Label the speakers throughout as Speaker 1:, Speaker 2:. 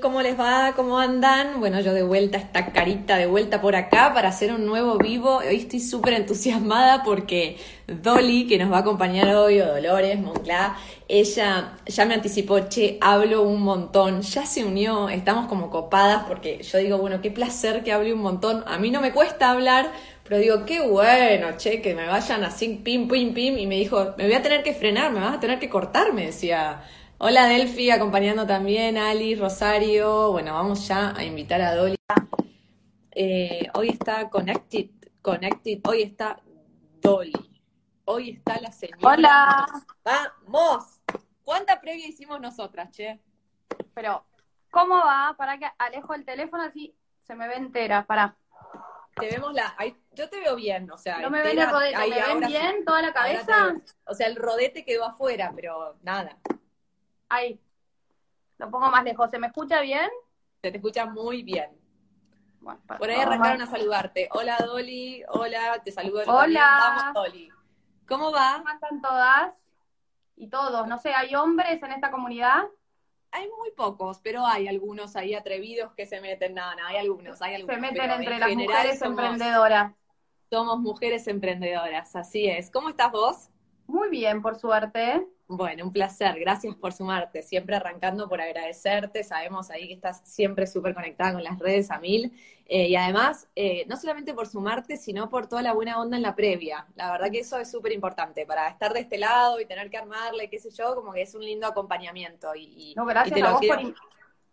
Speaker 1: ¿Cómo les va? ¿Cómo andan? Bueno, yo de vuelta, esta carita de vuelta por acá para hacer un nuevo vivo. Hoy estoy súper entusiasmada porque Dolly, que nos va a acompañar hoy, o Dolores Monclá, ella ya me anticipó, che, hablo un montón, ya se unió, estamos como copadas porque yo digo, bueno, qué placer que hable un montón. A mí no me cuesta hablar, pero digo, qué bueno, che, que me vayan así, pim, pim, pim. Y me dijo, me voy a tener que frenar, me vas a tener que cortar, me decía. Hola Delphi, acompañando también Ali, Rosario. Bueno, vamos ya a invitar a Dolly. Eh, hoy está Connected, Connected, hoy está Dolly. Hoy está la señora.
Speaker 2: Hola.
Speaker 1: ¡Vamos! ¿Cuánta previa hicimos nosotras, che?
Speaker 2: Pero, ¿cómo va? Para que alejo el teléfono así se me ve entera, para.
Speaker 1: Te vemos la. ahí- yo te veo bien, o sea.
Speaker 2: ¿No me ven
Speaker 1: entera,
Speaker 2: el rodete?
Speaker 1: ahí
Speaker 2: ¿Me ven
Speaker 1: sí.
Speaker 2: bien toda la
Speaker 1: te
Speaker 2: cabeza?
Speaker 1: O sea, el rodete quedó afuera, pero nada.
Speaker 2: Ahí. Lo pongo más lejos. ¿Se me escucha bien?
Speaker 1: Se te escucha muy bien.
Speaker 2: Bueno,
Speaker 1: Por ahí arrancaron
Speaker 2: a-
Speaker 1: a saludarte. Hola Dolly, hola, te saludo yo
Speaker 2: Hola.
Speaker 1: también. Vamos Dolly. ¿Cómo va?
Speaker 2: ¿Cómo están todas? Y todos. No sé, ¿hay hombres en esta comunidad?
Speaker 1: Hay muy pocos, pero hay algunos ahí atrevidos que se meten. No, no, hay algunos, hay algunos.
Speaker 2: Se meten
Speaker 1: pero
Speaker 2: entre
Speaker 1: en
Speaker 2: las mujeres
Speaker 1: somos-
Speaker 2: emprendedoras.
Speaker 1: Somos mujeres emprendedoras, así es. ¿Cómo estás vos?
Speaker 2: Muy bien, por suerte.
Speaker 1: Bueno, un placer, gracias por sumarte, siempre arrancando por agradecerte, sabemos ahí que estás siempre súper conectada con las redes a mil, eh, y además, eh, no solamente por sumarte, sino por toda la buena onda en la previa, la verdad que eso es súper importante, para estar de este lado y tener que armarle, qué sé yo, como que es un lindo acompañamiento, y,
Speaker 2: No,
Speaker 1: y
Speaker 2: gracias
Speaker 1: te
Speaker 2: a
Speaker 1: lo
Speaker 2: vos
Speaker 1: quiero-
Speaker 2: por, in-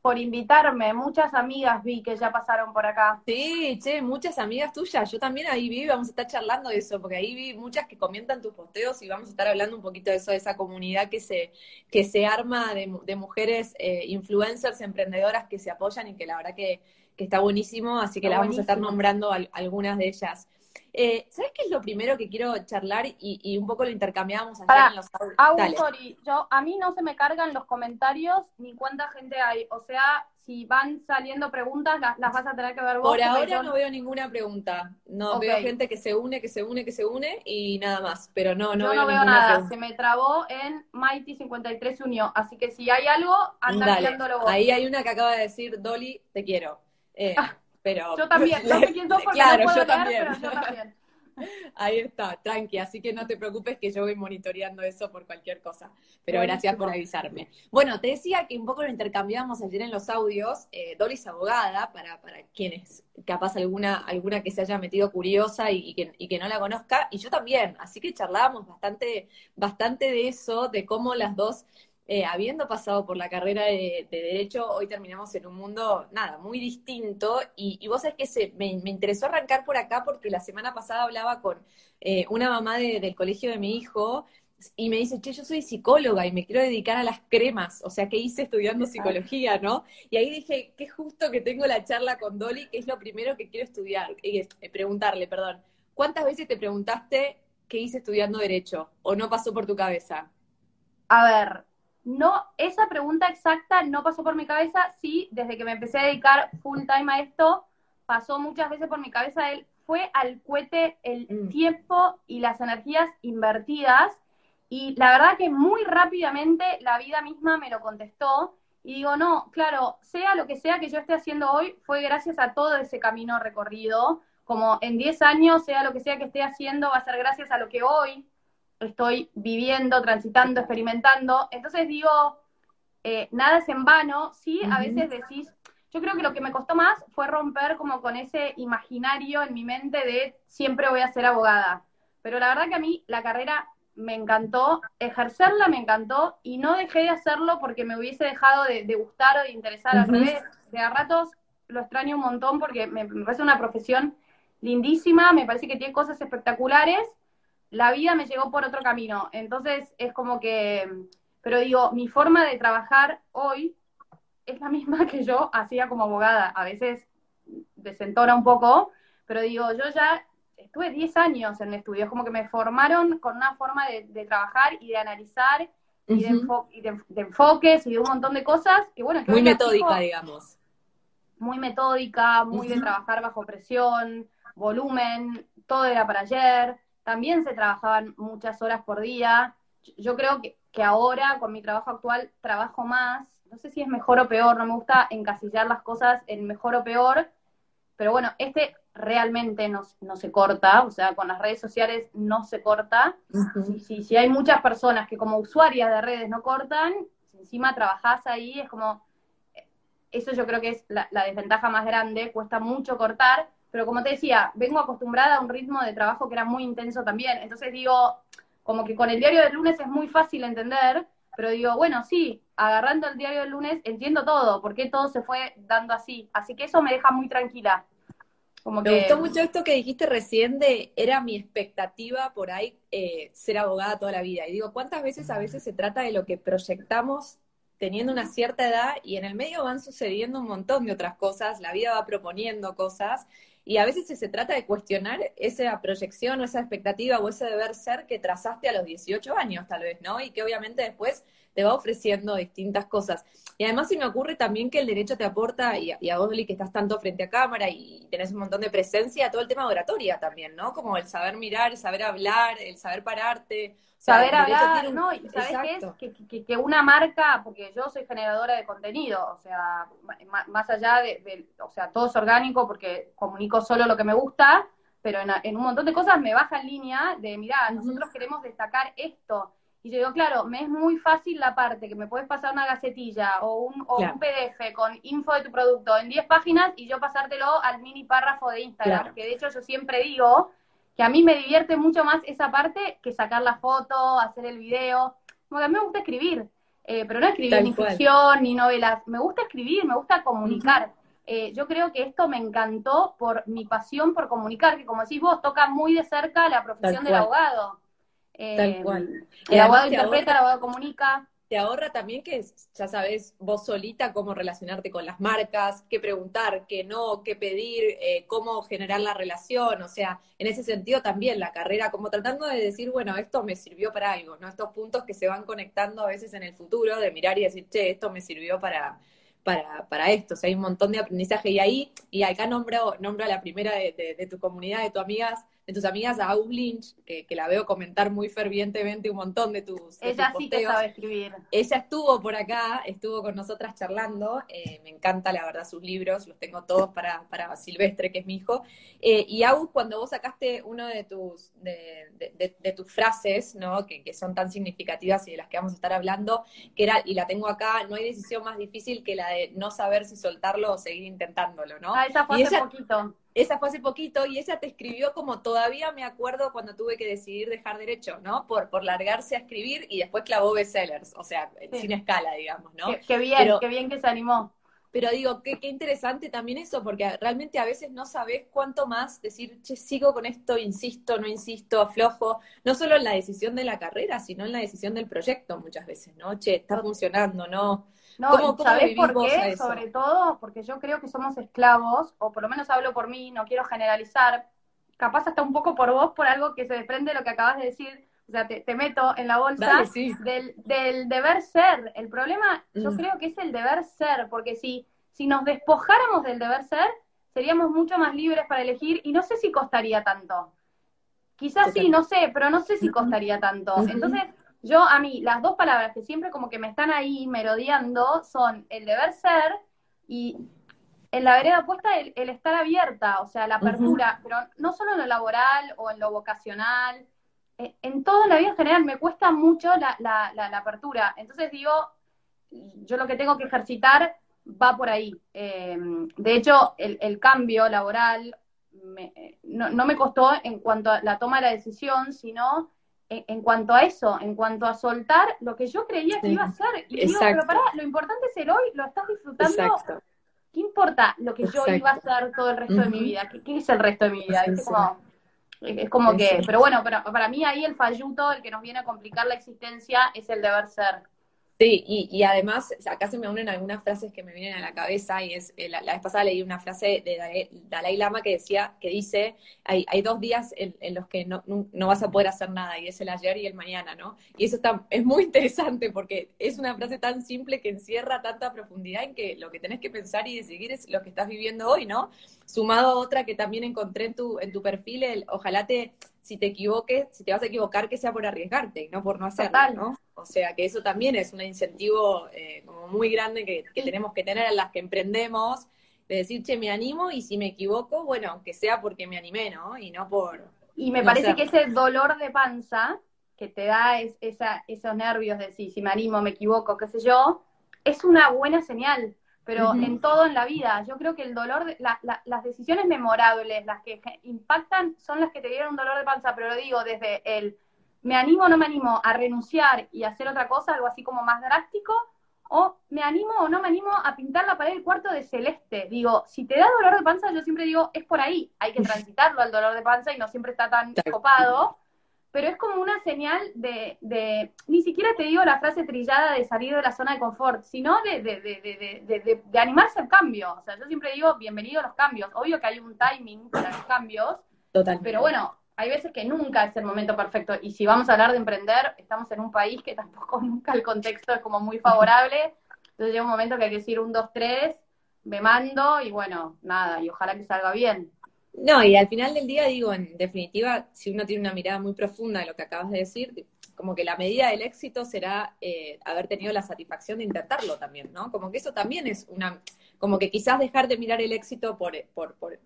Speaker 2: por invitarme. Muchas amigas vi que ya pasaron por acá.
Speaker 1: Sí, che, muchas amigas tuyas, yo también ahí vi, vamos a estar charlando de eso, porque ahí vi muchas que comentan tus posteos y vamos a estar hablando un poquito de eso, de esa comunidad que se, que se arma de, de mujeres eh, influencers, emprendedoras que se apoyan y que la verdad que, que está buenísimo, así que
Speaker 2: Está
Speaker 1: las vamos a estar nombrando al- algunas de ellas. Eh, ¿Sabes qué es lo primero que quiero charlar y, y un poco lo intercambiamos ayer en los audios?
Speaker 2: Story. Yo, a mí no se me cargan los comentarios ni cuánta gente hay. O sea, si van saliendo preguntas, las, las vas a tener que ver vos.
Speaker 1: Por ahora no veo ninguna pregunta. No veo gente que se une, que se une, que se une y nada más. Pero no, no
Speaker 2: yo
Speaker 1: veo
Speaker 2: no veo
Speaker 1: ninguna
Speaker 2: nada.
Speaker 1: pregunta.
Speaker 2: Se me trabó en Mighty53 se unió. Así que si hay algo, anda mirándolo vos.
Speaker 1: Ahí hay una que acaba de decir, Dolly, te quiero. Eh,
Speaker 2: Ah,
Speaker 1: pero
Speaker 2: Yo también. No sé quién sos porque
Speaker 1: Claro,
Speaker 2: no puedo
Speaker 1: yo
Speaker 2: leer,
Speaker 1: también.
Speaker 2: pero yo también.
Speaker 1: Ahí está, tranqui, así que no te preocupes que yo voy monitoreando eso por cualquier cosa. Pero
Speaker 2: Buenísimo.
Speaker 1: gracias por avisarme. Bueno, te decía que un poco lo intercambiamos ayer en los audios. Eh, Dolly es abogada, para, para quienes, capaz alguna, alguna que se haya metido curiosa y, y que, y que no la conozca, y yo también. Así que charlábamos bastante, bastante de eso, de cómo las dos eh, habiendo pasado por la carrera de, de Derecho, hoy terminamos en un mundo, nada, muy distinto. Y, y vos sabés que se, me, me interesó arrancar por acá porque la semana pasada hablaba con eh, una mamá de- del colegio de mi hijo y me dice, che, yo soy psicóloga y me quiero dedicar a las cremas. O sea, ¿qué hice estudiando psicología, no? Y ahí dije, qué justo que tengo la charla con Dolly, que es lo primero que quiero estudiar, eh, eh, preguntarle, perdón. ¿Cuántas veces te preguntaste qué hice estudiando Derecho? ¿O no pasó por tu cabeza?
Speaker 2: A ver, no, esa pregunta exacta no pasó por mi cabeza, sí, desde que me empecé a dedicar full time a esto, pasó muchas veces por mi cabeza. El, fue al cohete el
Speaker 1: Mm.
Speaker 2: tiempo y las energías invertidas, y la verdad que muy rápidamente la vida misma me lo contestó, y digo, no, claro, sea lo que sea que yo esté haciendo hoy, fue gracias a todo ese camino recorrido, como en 10 años, sea lo que sea que esté haciendo, va a ser gracias a lo que hoy estoy viviendo, transitando, experimentando. Entonces digo, eh, nada es en vano, sí, a veces decís, yo creo que lo que me costó más fue romper como con ese imaginario en mi mente de siempre voy a ser abogada. Pero la verdad que a mí la carrera me encantó, ejercerla me encantó y no dejé de hacerlo porque me hubiese dejado de, de gustar o de interesar. Al
Speaker 1: Ujú.
Speaker 2: revés, de a ratos lo extraño un montón porque me, me parece una profesión lindísima, me parece que tiene cosas espectaculares. La vida me llegó por otro camino. Entonces es como que, pero digo, mi forma de trabajar hoy es la misma que yo hacía como abogada. A veces desentona un poco, pero digo, yo ya estuve 10 años en el estudio, es como que me formaron con una forma de, de trabajar y de analizar y, de, enfo- y de- de enfoques y de un montón de cosas que bueno, que
Speaker 1: Muy metódica, digamos.
Speaker 2: muy metódica, muy de trabajar bajo presión, volumen, todo era para ayer. También se trabajaban muchas horas por día. Yo creo que, que ahora, con mi trabajo actual, trabajo más. no sé si es mejor o peor, no me gusta encasillar las cosas en mejor o peor, pero bueno, este realmente no, no se corta, o sea, con las redes sociales no se corta. si, si, hay muchas personas que como usuarias de redes no cortan, si encima trabajás ahí, es como, eso yo creo que es la, la desventaja más grande, cuesta mucho cortar, pero como te decía, vengo acostumbrada a un ritmo de trabajo que era muy intenso también, entonces digo, como que con el diario del lunes es muy fácil entender, pero digo, bueno, sí, agarrando el diario del lunes entiendo todo, porque todo se fue dando así. Así que eso me deja muy tranquila.
Speaker 1: Como me gustó mucho esto que dijiste recién de era mi expectativa por ahí eh, ser abogada toda la vida. Y digo, ¿cuántas veces a veces se trata de lo que proyectamos teniendo una cierta edad y en el medio van sucediendo un montón de otras cosas, la vida va proponiendo cosas y a veces se trata de cuestionar esa proyección o esa expectativa o ese deber ser que trazaste a los 18 años, tal vez, ¿no? Y que obviamente después te va ofreciendo distintas cosas. Y además se me ocurre también que el derecho te aporta, y, a vos, Lili, que estás tanto frente a cámara y tenés un montón de presencia, todo el tema de oratoria también, ¿no? Como el saber mirar, el saber hablar, el saber pararte.
Speaker 2: saber hablar, ¿no? Y ¿sabes qué es? Que, que, una marca, porque yo soy generadora de contenido, o sea, más allá de, o sea, todo es orgánico porque comunico solo lo que me gusta, pero en, un montón de cosas me baja en línea de, mira, nosotros queremos destacar esto y yo digo, claro, me es muy fácil la parte que me puedes pasar una gacetilla o un, o un PDF con info de tu producto en 10 páginas y yo pasártelo al mini párrafo de Instagram, que de hecho yo siempre digo que a mí me divierte mucho más esa parte que sacar la foto, hacer el video. Como a mí me gusta escribir, eh, pero no escribir ni ficción ni novelas. Me gusta escribir, me gusta comunicar. Eh, yo creo que esto me encantó por mi pasión por comunicar, que como decís vos, toca muy de cerca la profesión del abogado.
Speaker 1: Tal em, cual.
Speaker 2: El abogado interpreta, el abogado comunica.
Speaker 1: Te ahorra también que ya sabes vos solita cómo relacionarte con las marcas, qué preguntar, qué no, qué pedir, eh, cómo generar la relación. O sea, en ese sentido también la carrera, como tratando de decir, bueno, esto me sirvió para algo, ¿no? Estos puntos que se van conectando a veces en el futuro, de mirar y decir, che, esto me sirvió para, para, para esto. O sea, hay un montón de aprendizaje. Y ahí, y acá nombro, nombro a la primera de, de tu comunidad, de tus amigas, de tus amigas a Aus Lynch, que, la veo comentar muy fervientemente un montón de tus.
Speaker 2: Ella sí que sabe escribir.
Speaker 1: Ella estuvo por acá, estuvo con nosotras charlando. Eh, me encanta, la verdad, sus libros, los tengo todos para, para Silvestre, que es mi hijo. Eh, y Aus, cuando vos sacaste uno de tus, de, tus frases, ¿no? Que, son tan significativas y de las que vamos a estar hablando, que era, y la tengo acá, no hay decisión más difícil que la de no saber si soltarlo o seguir intentándolo, ¿no?
Speaker 2: Ah, esa fue hace poquito
Speaker 1: esa fue hace poquito y ella te escribió como todavía me acuerdo cuando tuve que decidir dejar derecho, ¿no? Por, por largarse a escribir y después clavó bestsellers, o sea, sin escala, digamos, ¿no?
Speaker 2: Qué, bien, qué bien que se animó.
Speaker 1: Pero digo, qué, qué interesante también eso, porque realmente a veces no sabes cuánto más decir, che, sigo con esto, insisto, no insisto, aflojo, no solo en la decisión de la carrera, sino en la decisión del proyecto muchas veces, ¿no? Che, está funcionando, ¿no?
Speaker 2: No, ¿sabés por qué? Sobre todo porque yo creo que somos esclavos, o por lo menos hablo por mí, no quiero generalizar, capaz hasta un poco por vos, por algo que se desprende de lo que acabas de decir, o sea, te, meto en la bolsa del, del, deber ser. El problema yo mm. creo que es el deber ser, porque si, si nos despojáramos del deber ser, seríamos mucho más libres para elegir y no sé si costaría tanto. Quizás sí, no sé, pero no sé si costaría tanto. Entonces, yo, a mí, las dos palabras que siempre como que me están ahí merodeando son el deber ser y en la vereda opuesta el, estar abierta, o sea, la apertura, pero no solo en lo laboral o en lo vocacional, eh, en todo la vida en general me cuesta mucho la, la, la, apertura. Entonces digo, yo lo que tengo que ejercitar va por ahí. Eh, de hecho, el, el cambio laboral no, no, me costó en cuanto a la toma de la decisión, sino en, cuanto a eso, en cuanto a soltar lo que yo creía que iba a ser. Y digo, pero pará, lo importante es el hoy, lo estás disfrutando. ¿Qué importa lo que yo iba a hacer todo el resto de mi vida? ¿Qué, es el resto de mi vida? Es como, es como que, pero bueno, pero para mí ahí el falluto, el que nos viene a complicar la existencia, es el deber ser.
Speaker 1: Sí, y, y, además, acá se me unen algunas frases que me vienen a la cabeza, y es, eh, la, vez pasada leí una frase de Dalai Lama que decía, que dice, hay, hay dos días en, los que no, no, vas a poder hacer nada, y es el ayer y el mañana, ¿no? Y eso está, es muy interesante porque es una frase tan simple que encierra tanta profundidad en que lo que tenés que pensar y decidir es lo que estás viviendo hoy, ¿no? Sumado a otra que también encontré en tu, en tu perfil, el, ojalá te si te equivoques, si te vas a equivocar, que sea por arriesgarte y no por no hacerlo, ¿no? O sea, que eso también es un incentivo eh, como muy grande que, tenemos que tener en las que emprendemos, de decir, che, me animo y si me equivoco, bueno, que sea porque me animé, ¿no? Y no por...
Speaker 2: Y me parece que ese dolor de panza que te da esa, esos nervios de si, si me animo, me equivoco, qué sé yo, es una buena señal pero en todo en la vida. Yo creo que el dolor, de, las decisiones memorables, las que impactan, son las que te dieron un dolor de panza, pero lo digo desde el me animo o no me animo a renunciar y hacer otra cosa, algo así como más drástico, o me animo o no me animo a pintar la pared del cuarto de celeste. Digo, si te da dolor de panza, yo siempre digo, es por ahí, hay que transitarlo al dolor de panza y no siempre está tan copado pero es como una señal de, de, ni siquiera te digo la frase trillada de salir de la zona de confort, sino de, de, de, animarse al cambio. O sea, yo siempre digo, bienvenido a los cambios. Obvio que hay un timing para los cambios, Totalmente. pero bueno, hay veces que nunca es el momento perfecto. Y si vamos a hablar de emprender, estamos en un país que tampoco nunca el contexto es como muy favorable. Entonces llega un momento que hay que decir un, dos, tres, me mando y bueno, nada, y ojalá que salga bien.
Speaker 1: No, y al final del día digo, en definitiva, si uno tiene una mirada muy profunda de lo que acabas de decir, como que la medida del éxito será eh, haber tenido la satisfacción de intentarlo también, ¿no? Como que eso también es una, como que quizás dejar de mirar el éxito por, por, por,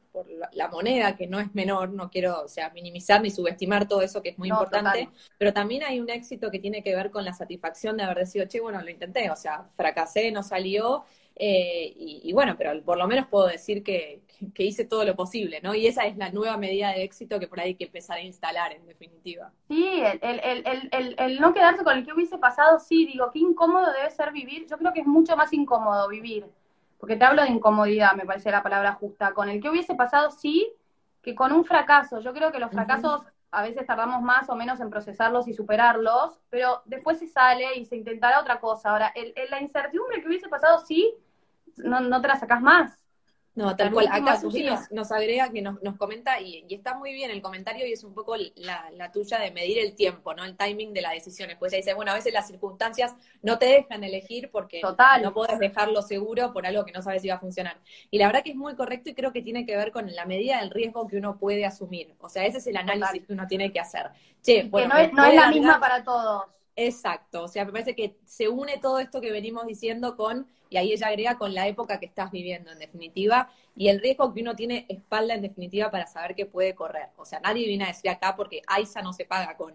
Speaker 1: la moneda, que no es menor, no quiero, o sea, minimizar ni subestimar todo eso que es muy importante, pero también hay un éxito que tiene que ver con la satisfacción de haber decidido, che, bueno, lo intenté, o sea, fracasé, no salió, eh, y, bueno, pero por lo menos puedo decir que, hice todo lo posible, ¿no? Y esa es la nueva medida de éxito que por ahí hay que empezar a instalar, en definitiva.
Speaker 2: Sí, el, el, el, el, no quedarse con el que hubiese pasado, sí, digo, qué incómodo debe ser vivir. Yo creo que es mucho más incómodo vivir, porque te hablo de incomodidad, me parece la palabra justa. Con el que hubiese pasado, sí, que con un fracaso. Yo creo que los fracasos a veces tardamos más o menos en procesarlos y superarlos, pero después se sale y se intentará otra cosa. Ahora, el, la incertidumbre que hubiese pasado, sí, no, no te la sacas más.
Speaker 1: No, tal cual. Acá Susi nos, agrega que nos, nos comenta, y, está muy bien el comentario, y es un poco la, la, tuya de medir el tiempo, ¿no? El timing de las decisiones. Pues ella dice, bueno, a veces las circunstancias no te dejan elegir porque no puedes dejarlo seguro por algo que no sabes si va a funcionar. Y la verdad que es muy correcto y creo que tiene que ver con la medida del riesgo que uno puede asumir. O sea, ese es el análisis que uno tiene que hacer.
Speaker 2: Che, bueno, que no es, la misma para todos.
Speaker 1: Exacto, o sea, me parece que se une todo esto que venimos diciendo con, y ahí ella agrega con la época que estás viviendo, en definitiva, y el riesgo que uno tiene espalda, en definitiva, para saber que puede correr. O sea, nadie viene a decir acá porque AISA no se paga con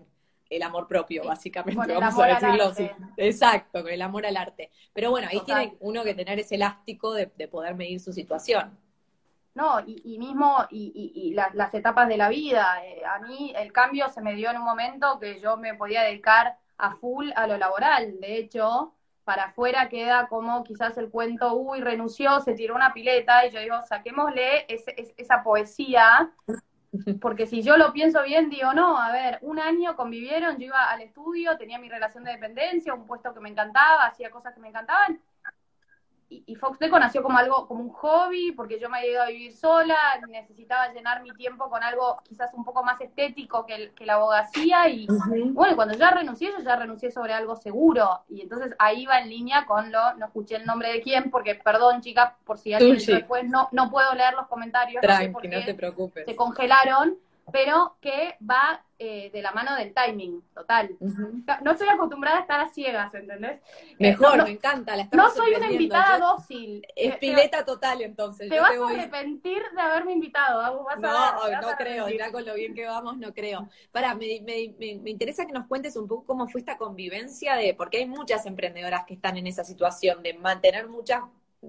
Speaker 1: el amor propio, básicamente, vamos a decirlo así. Exacto, con el amor al arte. Pero bueno, ahí tiene uno que tener ese elástico de, poder medir su situación.
Speaker 2: No, y, mismo, y, las, etapas de la vida. Eh, a mí el cambio se me dio en un momento que yo me podía dedicar a full a lo laboral. De hecho, para afuera queda como quizás el cuento, uy, renunció, se tiró una pileta, y yo digo, saquémosle esa poesía, porque si yo lo pienso bien, digo, no, a ver, un año convivieron, yo iba al estudio, tenía mi relación de dependencia, un puesto que me encantaba, hacía cosas que me encantaban, y, Fox Deco nació como algo, como un hobby, porque yo me había ido a vivir sola, necesitaba llenar mi tiempo con algo quizás un poco más estético que, que la abogacía, y bueno, cuando ya renuncié, yo ya renuncié sobre algo seguro, y entonces ahí va en línea con lo, no escuché el nombre de quién, porque perdón chica, por si alguien después no, no puedo leer los comentarios,
Speaker 1: Tranqui, no, te preocupes.
Speaker 2: Se congelaron, pero que va eh, de la mano del timing, total. No estoy acostumbrada a estar a ciegas, ¿entendés?
Speaker 1: Mejor, me encanta. La
Speaker 2: no soy una invitada dócil.
Speaker 1: Es pileta total, entonces.
Speaker 2: Te vas a arrepentir de haberme invitado.
Speaker 1: no, no creo, ya con lo bien que vamos, no creo. Para, me, me, me, interesa que nos cuentes un poco cómo fue esta convivencia de, porque hay muchas emprendedoras que están en esa situación de mantener muchas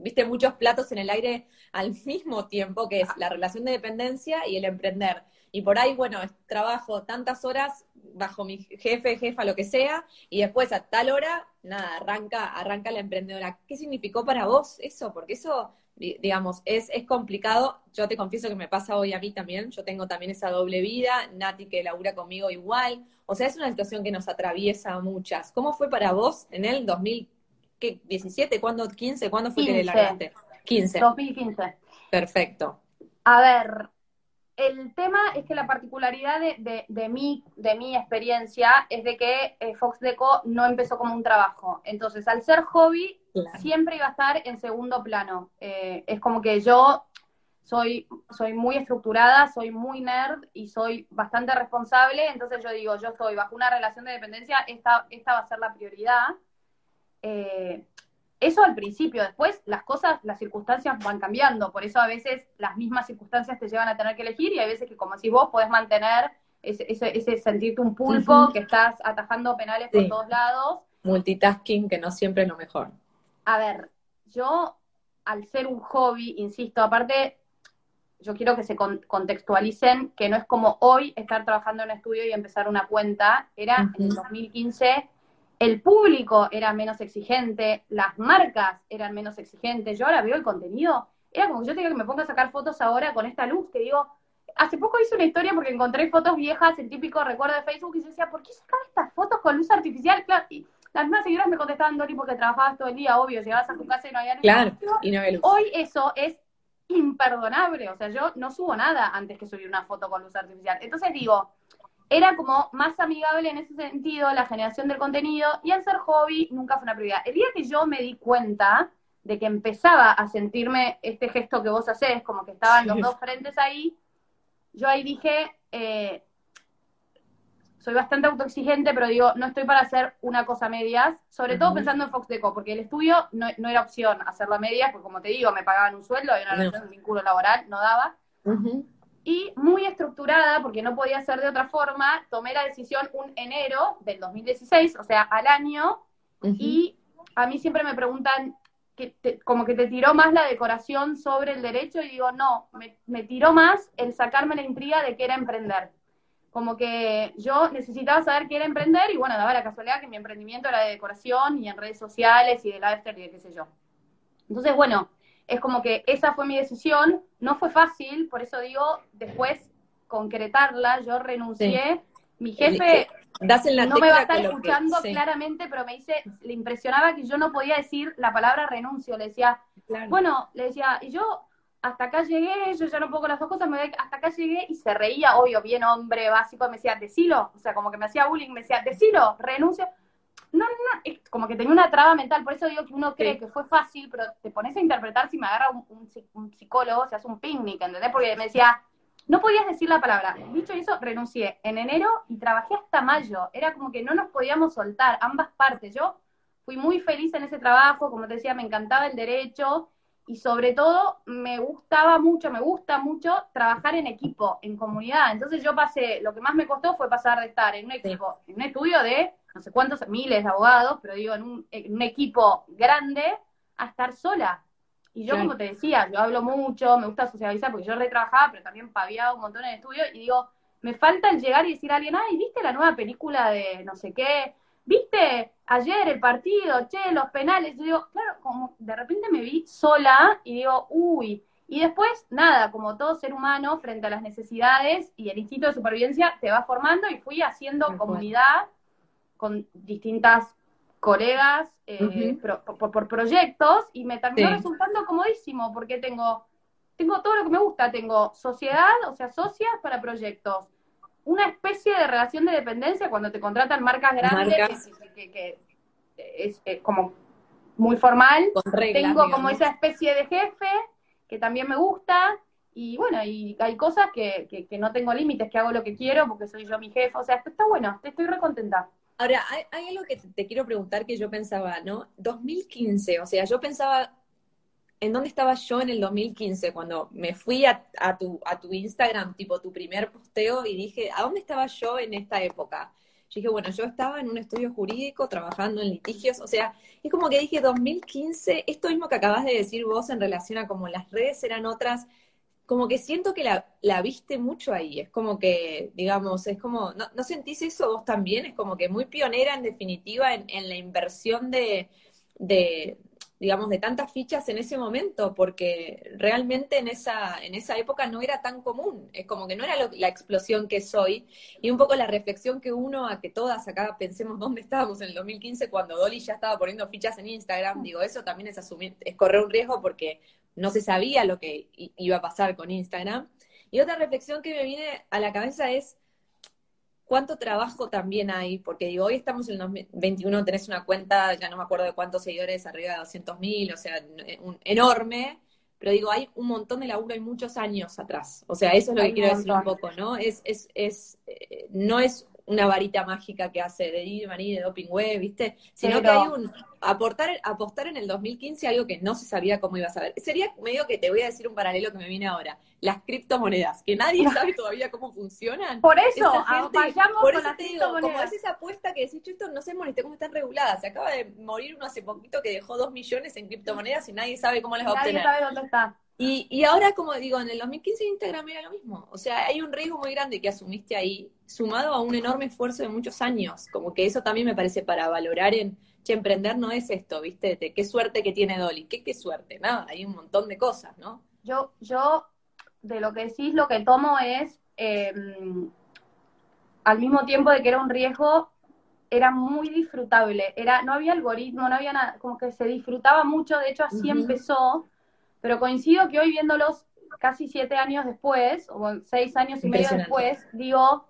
Speaker 1: viste, muchos platos en el aire al mismo tiempo, que es la relación de dependencia y el emprender. Y por ahí, bueno, trabajo tantas horas bajo mi jefe, jefa, lo que sea, y después a tal hora, nada, arranca, arranca la emprendedora. ¿Qué significó para vos eso? Porque eso, digamos, es, es complicado. Yo te confieso que me pasa hoy a mí también. Yo tengo también esa doble vida, Nati que labura conmigo igual. O sea, es una situación que nos atraviesa a muchas. ¿Cómo fue para vos en el 2017? ¿Cuándo? ¿15? ¿Cuándo fue 15. que
Speaker 2: largaste? 15. 2015.
Speaker 1: Perfecto.
Speaker 2: A ver, el tema es que la particularidad de, de, mi, de mi experiencia es de que eh, Fox Deco no empezó como un trabajo. Entonces, al ser hobby, siempre iba a estar en segundo plano. Eh, es como que yo soy, soy muy estructurada, soy muy nerd y soy bastante responsable, entonces yo digo, yo estoy bajo una relación de dependencia, esta, esta va a ser la prioridad. Eh, eso al principio, después las cosas, las circunstancias van cambiando, por eso a veces las mismas circunstancias te llevan a tener que elegir y hay veces que como si vos podés mantener ese, ese, sentirte un pulpo, que estás atajando penales por todos lados.
Speaker 1: Multitasking, que no siempre es lo mejor.
Speaker 2: A ver, yo al ser un hobby, insisto, aparte yo quiero que se contextualicen que no es como hoy estar trabajando en un estudio y empezar una cuenta, era en el 2015 el público era menos exigente, las marcas eran menos exigentes, yo ahora veo el contenido, era como que yo tenía que me ponga a sacar fotos ahora con esta luz que digo, hace poco hice una historia porque encontré fotos viejas, el típico recuerdo de Facebook, y yo decía, ¿por qué sacar estas fotos con luz artificial? Claro, y las mismas seguidoras me contestaban, Dori, porque trabajabas todo el día, obvio, llegabas a tu casa y no había luz.
Speaker 1: Claro, y no había luz.
Speaker 2: Hoy eso es imperdonable. O sea, yo no subo nada antes que subir una foto con luz artificial. Entonces digo, era como más amigable en ese sentido la generación del contenido y al ser hobby nunca fue una prioridad. El día que yo me di cuenta de que empezaba a sentirme este gesto que vos haces, como que estaban los dos frentes ahí, yo ahí dije, eh, soy bastante autoexigente, pero digo, no estoy para hacer una cosa medias, sobre todo pensando en Fox Deco, porque el estudio no, era opción hacerlo a medias, porque como te digo, me pagaban un sueldo, había una relación, un vínculo laboral, no daba. Y muy estructurada, porque no podía ser de otra forma, tomé la decisión un enero del 2016, o sea, al año, y a mí siempre me preguntan, que como que te tiró más la decoración sobre el derecho, y digo, no, me, me tiró más el sacarme la intriga de que era emprender como que yo necesitaba saber qué era emprender y bueno, daba la casualidad que mi emprendimiento era de decoración y en redes sociales y de lifestyle y de qué sé yo. Entonces, bueno, es como que esa fue mi decisión, no fue fácil, por eso digo, después concretarla, yo renuncié, mi jefe no me va a estar escuchando claramente, pero me dice, le impresionaba que yo no podía decir la palabra renuncio, le decía, bueno, le decía, y yo hasta acá llegué, yo ya no pongo las dos cosas, me hasta acá llegué y se reía, obvio, bien hombre básico, me decía, decilo, o sea, como que me hacía bullying, me decía, decilo, renuncio. No, no, como que tenía una traba mental, por eso digo que uno cree que fue fácil, pero te pones a interpretar si me agarra un, psicólogo, o sea, hace un picnic, ¿entendés? Porque me decía, no podías decir la palabra. Dicho eso, renuncié en enero y trabajé hasta mayo. Era como que no nos podíamos soltar, ambas partes. Yo fui muy feliz en ese trabajo, como te decía, me encantaba el derecho, y sobre todo me gustaba mucho, me gusta mucho trabajar en equipo, en comunidad. Entonces yo pasé, lo que más me costó fue pasar de estar en un equipo, en un estudio de no sé cuántos miles de abogados, pero digo, en un, equipo grande, a estar sola. Y yo, como te decía, yo hablo mucho, me gusta socializar porque yo retrabajaba, pero también paviaba un montón en estudio y digo, me falta el llegar y decir a alguien, ay, ¿viste la nueva película de no sé qué? ¿viste ayer el partido, che, los penales? Yo digo, claro, como de repente me vi sola y digo, uy. Y después, nada, como todo ser humano, frente a las necesidades y el instinto de supervivencia, te va formando y fui haciendo comunidad con distintas colegas eh, por, proyectos y me terminó resultando comodísimo porque tengo, tengo todo lo que me gusta, tengo sociedad, o sea, socias para proyectos, una especie de relación de dependencia cuando te contratan marcas grandes, Que, es, como muy formal. Tengo como esa especie de jefe que también me gusta. Y bueno, y hay cosas que, que, no tengo límites, que hago lo que quiero porque soy yo mi jefe. O sea, está bueno, estoy recontenta.
Speaker 1: Ahora, hay, hay algo que te quiero preguntar que yo pensaba, ¿no? 2015, o sea, yo pensaba en dónde estaba yo en el 2015 cuando me fui a, tu, a tu Instagram, tipo tu primer posteo, y dije, ¿a dónde estaba yo en esta época? Yo dije, bueno, yo estaba en un estudio jurídico trabajando en litigios, o sea, es como que dije 2015, esto mismo que acabas de decir vos en relación a cómo las redes eran otras, como que siento que la, viste mucho ahí, es como que, digamos, es como, ¿no, sentís eso vos también? Es como que muy pionera en definitiva en, la inversión de, de, digamos, de tantas fichas en ese momento, porque realmente en esa, en esa época no era tan común, es como que no era la explosión que soy, y un poco la reflexión que uno, a que todas acá pensemos dónde estábamos en el 2015 cuando Dolly ya estaba poniendo fichas en Instagram, digo, eso también es asumir, es correr un riesgo porque no se sabía lo que iba a pasar con Instagram. Y otra reflexión que me viene a la cabeza es, cuánto trabajo también hay, porque digo, hoy estamos en el 2021, tenés una cuenta, ya no me acuerdo de cuántos seguidores, arriba de 200 mil, o sea, un, enorme, pero digo, hay un montón de laburo, hay muchos años atrás. O sea, eso es lo que quiero decir un poco, ¿no? Es, es, es, eh, no es una varita mágica que hace de María de Doping Web, ¿viste? Sino que hay un aportar, apostar en el 2015 algo que no se sabía cómo iba a saber. Sería medio que te voy a decir un paralelo que me viene ahora. Las criptomonedas, que nadie sabe todavía cómo funcionan.
Speaker 2: Por eso, ah, vayamos
Speaker 1: por eso te digo, como es esa apuesta que decís, esto no sé, moleste cómo están reguladas. Se acaba de morir uno hace poquito que dejó dos millones en criptomonedas y nadie sabe cómo las va a obtener.
Speaker 2: Nadie sabe dónde está.
Speaker 1: Y, y ahora, como digo, en el 2015 Instagram era lo mismo. O sea, hay un riesgo muy grande que asumiste ahí, sumado a un enorme esfuerzo de muchos años. Como que eso también me parece para valorar en, che, emprender no es esto, ¿viste? De qué suerte que tiene Dolly. ¿Qué, qué suerte? Nada, hay un montón de cosas, ¿no?
Speaker 2: Yo, yo, de lo que decís, lo que tomo es, em, al mismo tiempo de que era un riesgo, era muy disfrutable. Era, no había algoritmo, no había nada, como que se disfrutaba mucho, de hecho así empezó pero coincido que hoy viéndolos casi siete años después, o seis años y medio después, digo,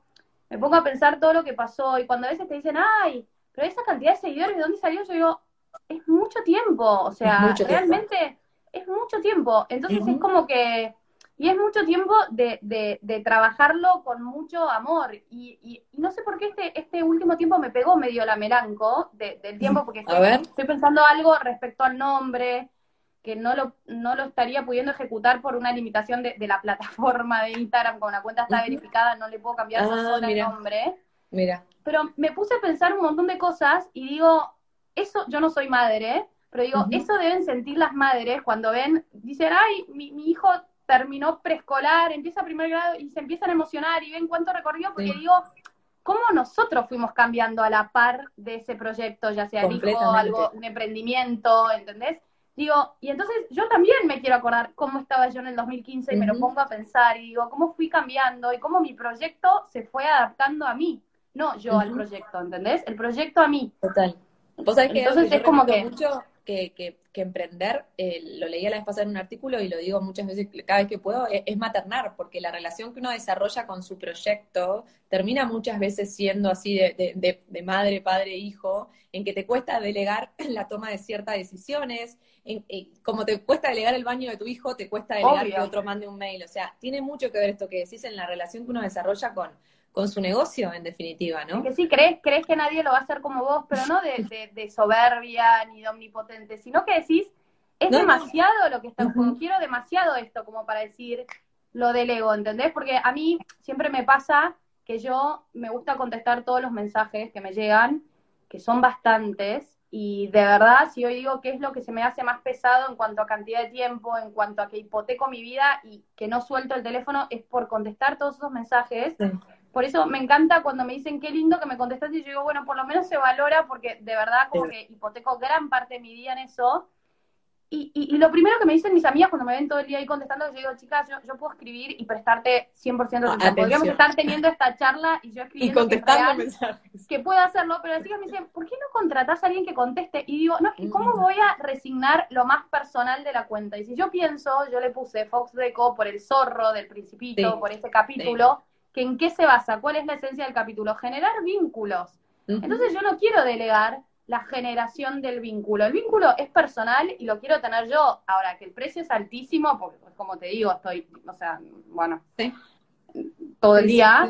Speaker 2: me pongo a pensar todo lo que pasó y cuando a veces te dicen, ay, pero esa cantidad de seguidores, ¿de dónde salió? Yo digo, es mucho tiempo, o sea, realmente es mucho tiempo. Entonces es como que, y es mucho tiempo de, de, de trabajarlo con mucho amor. Y, y, no sé por qué este, este último tiempo me pegó medio la melanco del tiempo, porque estoy pensando algo respecto al nombre, que no lo, no lo estaría pudiendo ejecutar por una limitación de, la plataforma de Instagram, con la cuenta está verificada, no le puedo cambiar ah, el nombre.
Speaker 1: Mira.
Speaker 2: Pero me puse a pensar un montón de cosas y digo, eso, yo no soy madre, pero digo, eso deben sentir las madres cuando ven, dicen, ay, mi, hijo terminó preescolar, empieza primer grado y se empiezan a emocionar y ven cuánto recorrió, porque digo, cómo nosotros fuimos cambiando a la par de ese proyecto, ya sea el hijo, algo, un emprendimiento, ¿entendés? Digo, y entonces yo también me quiero acordar cómo estaba yo en el 2015 y me lo pongo a pensar y digo, cómo fui cambiando y cómo mi proyecto se fue adaptando a mí, no yo al proyecto, ¿entendés? El proyecto a mí.
Speaker 1: Total. entonces es como que... Mucho que, que, que emprender, eh, lo leía la vez pasada en un artículo y lo digo muchas veces, cada vez que puedo, es, maternar, porque la relación que uno desarrolla con su proyecto termina muchas veces siendo así de, de, madre, padre, hijo, en que te cuesta delegar la toma de ciertas decisiones, en, como te cuesta delegar el baño de tu hijo, te cuesta delegar que otro mande un mail. O sea, tiene mucho que ver esto que decís en la relación que uno desarrolla con, con su negocio, en definitiva, ¿no?
Speaker 2: que sí, crees, crees que nadie lo va a hacer como vos, pero no de, soberbia ni de omnipotente, sino que decís, es demasiado lo que está, quiero demasiado esto como para decir, lo delego, ¿entendés? Porque a mí siempre me pasa que yo me gusta contestar todos los mensajes que me llegan, que son bastantes, y de verdad, si hoy digo qué es lo que se me hace más pesado en cuanto a cantidad de tiempo, en cuanto a que hipoteco mi vida y que no suelto el teléfono, es por contestar todos esos mensajes. Por eso me encanta cuando me dicen qué lindo que me contestaste y yo digo, bueno, por lo menos se valora porque de verdad como que hipoteco gran parte de mi día en eso. Y, y, lo primero que me dicen mis amigas cuando me ven todo el día ahí contestando, yo digo, chicas, yo, yo puedo escribir y prestarte 100% atención. Podríamos estar teniendo esta charla y yo escribiendo.
Speaker 1: Y contestando mensajes.
Speaker 2: Que puedo hacerlo, pero las chicas me dicen, ¿por qué no contratás a alguien que conteste? Y digo, no, es que ¿cómo mm. voy a resignar lo más personal de la cuenta? Y si yo pienso, yo le puse Fox Deco por el zorro del Principito, por ese capítulo que en qué se basa, cuál es la esencia del capítulo, generar vínculos. Entonces yo no quiero delegar la generación del vínculo. El vínculo es personal y lo quiero tener yo. Ahora, que el precio es altísimo, porque pues, como te digo, estoy, o sea, bueno, todo el día.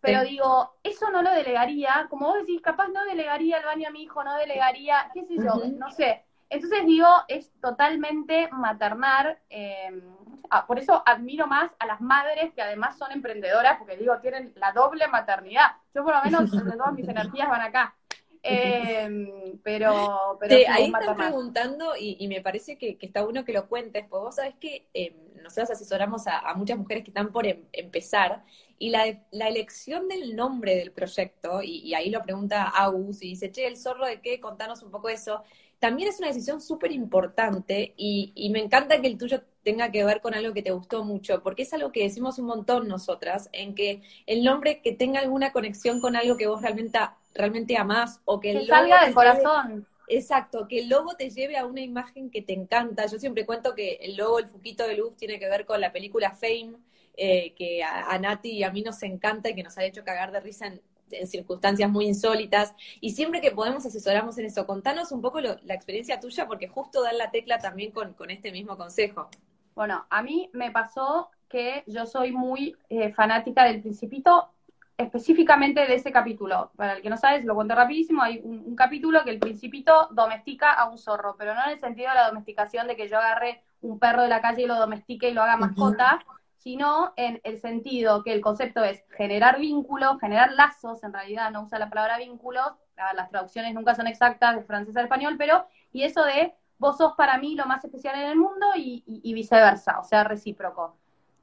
Speaker 2: Pero digo, eso no lo delegaría, como vos decís, capaz no delegaría el baño a mi hijo, no delegaría, qué sé yo, no sé. Entonces digo, es totalmente maternar. Eh, ah, por eso admiro más a las madres que además son emprendedoras, porque digo, tienen la doble maternidad. Yo por lo menos todas mis energías van acá. Eh, pero, pero
Speaker 1: ahí están preguntando y, me parece que, está bueno que lo cuentes, porque vos sabés que eh, nosotros asesoramos a, muchas mujeres que están por em, empezar y la, la, elección del nombre del proyecto, y, y, ahí lo pregunta Agus y dice, che, el zorro de qué, contanos un poco eso también es una decisión súper importante y, me encanta que el tuyo tenga que ver con algo que te gustó mucho, porque es algo que decimos un montón nosotras, en que el nombre que tenga alguna conexión con algo que vos realmente, realmente amás o que, el
Speaker 2: salga del corazón.
Speaker 1: Exacto, que el logo te lleve a una imagen que te encanta. Yo siempre cuento que el logo, el fuquito de luz, tiene que ver con la película Fame, eh, que a, a, Nati y a mí nos encanta y que nos ha hecho cagar de risa en en circunstancias muy insólitas. Y siempre que podemos asesoramos en eso. Contanos un poco la experiencia tuya, porque justo dan la tecla también con, este mismo consejo.
Speaker 2: Bueno, a mí me pasó que yo soy muy eh, fanática del Principito, específicamente de ese capítulo. Para el que no sabe, lo cuento rapidísimo, hay un, un, capítulo que el Principito domestica a un zorro, pero no en el sentido de la domesticación de que yo agarre un perro de la calle y lo domestique y lo haga mascota, sino en el sentido que el concepto es generar vínculos, generar lazos, en realidad no usa la palabra vínculos, las traducciones nunca son exactas de francés a español, pero, y eso de vos sos para mí lo más especial en el mundo y, y, y viceversa, o sea, recíproco.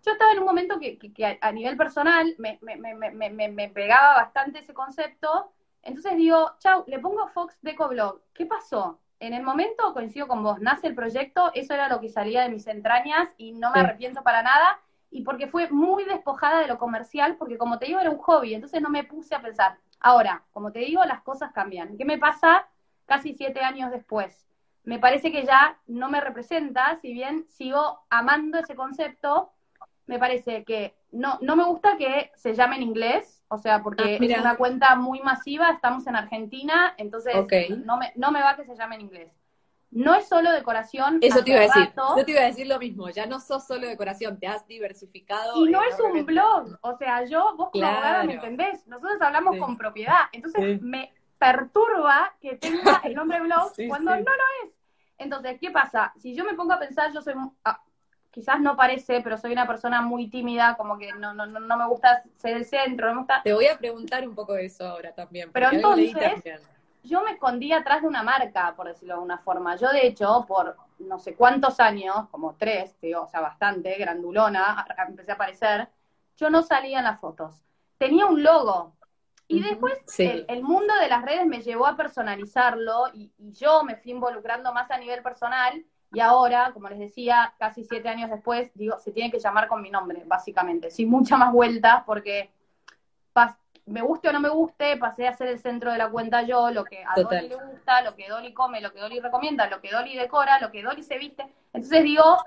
Speaker 2: Yo estaba en un momento que, que, que a nivel personal me, me, me, me, pegaba bastante ese concepto, entonces digo, chau, le pongo Fox Deco ¿qué pasó? En el momento, coincido con vos, nace el proyecto, eso era lo que salía de mis entrañas y no me sí. arrepiento para nada, y porque fue muy despojada de lo comercial, porque como te digo, era un hobby, entonces no me puse a pensar. Ahora, como te digo, las cosas cambian. ¿Qué me pasa casi siete años después? Me parece que ya no me representa, si bien sigo amando ese concepto, me parece que no, no me gusta que se llame en inglés, o sea, porque ah, es una cuenta muy masiva, estamos en Argentina, entonces okay. no, me, no me va que se llame en inglés. No es solo decoración.
Speaker 1: Eso te iba a decir. Yo te iba a decir lo mismo. Ya no sos solo decoración, te has diversificado.
Speaker 2: Y no es un blog. O sea, yo, vos como claro. abogada me entendés. Nosotros hablamos sí. con propiedad. Entonces sí. me perturba que tenga el nombre blog sí, cuando no lo es. Entonces, ¿qué pasa? Si yo me pongo a pensar, yo soy. Ah, quizás no parece, pero soy una persona muy tímida, como que no, no, no me gusta ser el centro, no me gusta...
Speaker 1: Te voy a preguntar un poco de eso ahora también.
Speaker 2: Pero entonces, yo me escondí atrás de una marca, por decirlo de alguna forma. Yo, de hecho, por no sé cuántos años, como tres, digo, o sea, bastante, grandulona, empecé a aparecer, yo no salía en las fotos. Tenía un logo. Y después sí. el, el, mundo de las redes me llevó a personalizarlo y, y, yo me fui involucrando más a nivel personal y ahora, como les decía, casi siete años después, digo, se tiene que llamar con mi nombre, básicamente, sin mucha más vueltas, porque me guste o no me guste, pasé a ser el centro de la cuenta yo, lo que a Total. Dolly le gusta, lo que Dolly come, lo que Dolly recomienda, lo que Dolly decora, lo que Dolly se viste. Entonces digo,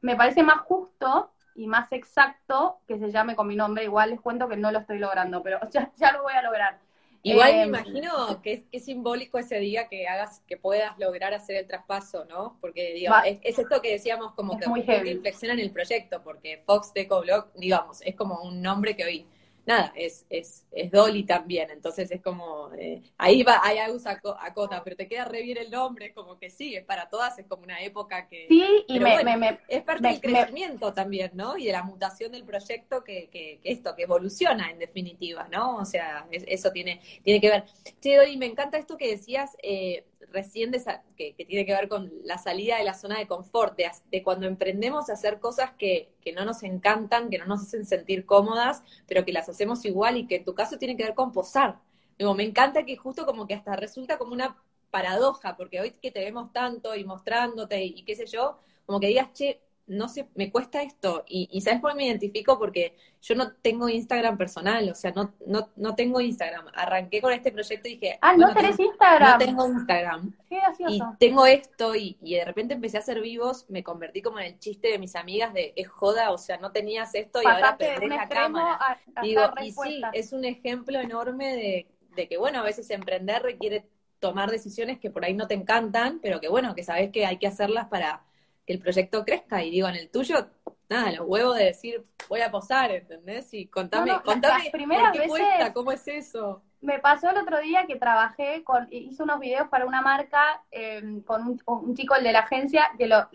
Speaker 2: me parece más justo y más exacto que se llame con mi nombre. Igual les cuento que no lo estoy logrando, pero ya, ya lo voy a lograr.
Speaker 1: Igual eh, me imagino que es, que es, simbólico ese día que hagas, que puedas lograr hacer el traspaso, ¿no? Porque digo, es, es, esto que decíamos como que
Speaker 2: muy
Speaker 1: inflexiona en el proyecto, porque Fox Deco Blog, digamos, es como un nombre que hoy nada, es, es, es Dolly también, entonces es como, eh, ahí va, ahí usa acota, pero te queda re bien el nombre, como que sí, es para todas, es como una época que...
Speaker 2: Sí, y me,
Speaker 1: bueno,
Speaker 2: me, me,
Speaker 1: es parte del crecimiento también, ¿no? Y de la mutación del proyecto que, que, que, esto, que evoluciona en definitiva, ¿no? O sea, es, eso tiene, tiene que ver. Sí, Dolly, me encanta esto que decías, eh, recién de, que, que, tiene que ver con la salida de la zona de confort, de, cuando emprendemos a hacer cosas que, que no nos encantan, que no nos hacen sentir cómodas, pero que las hacemos igual y que en tu caso tiene que ver con posar. Digo, me encanta que justo como que hasta resulta como una paradoja, porque hoy que te vemos tanto y mostrándote y, y qué sé yo, como que digas, che, no sé, me cuesta esto. Y, y, ¿sabes por qué me identifico? Porque yo no tengo Instagram personal, o sea, no, no, no tengo Instagram. Arranqué con este proyecto y dije,
Speaker 2: ah, no tenés tengo, Instagram.
Speaker 1: No tengo Instagram.
Speaker 2: Qué gracioso.
Speaker 1: Y tengo esto y, y, de repente empecé a hacer vivos, me convertí como en el chiste de mis amigas de, es joda, o sea, no tenías esto y
Speaker 2: Pasaste
Speaker 1: ahora prendés la cámara.
Speaker 2: A, a
Speaker 1: Digo, y sí, es un ejemplo enorme de, de que, bueno, a veces emprender requiere tomar decisiones que por ahí no te encantan, pero que bueno, que sabes que hay que hacerlas para que el proyecto crezca. Y digo, en el tuyo, nada, los huevos de decir, voy a posar, ¿entendés? Y contame,
Speaker 2: No, no,
Speaker 1: contame,
Speaker 2: las primeras
Speaker 1: ¿por qué
Speaker 2: veces-
Speaker 1: cuesta? ¿Cómo es eso?
Speaker 2: Me pasó el otro día que trabajé con, hice unos videos para una marca eh, con un, un chico, el de la agencia, que lo,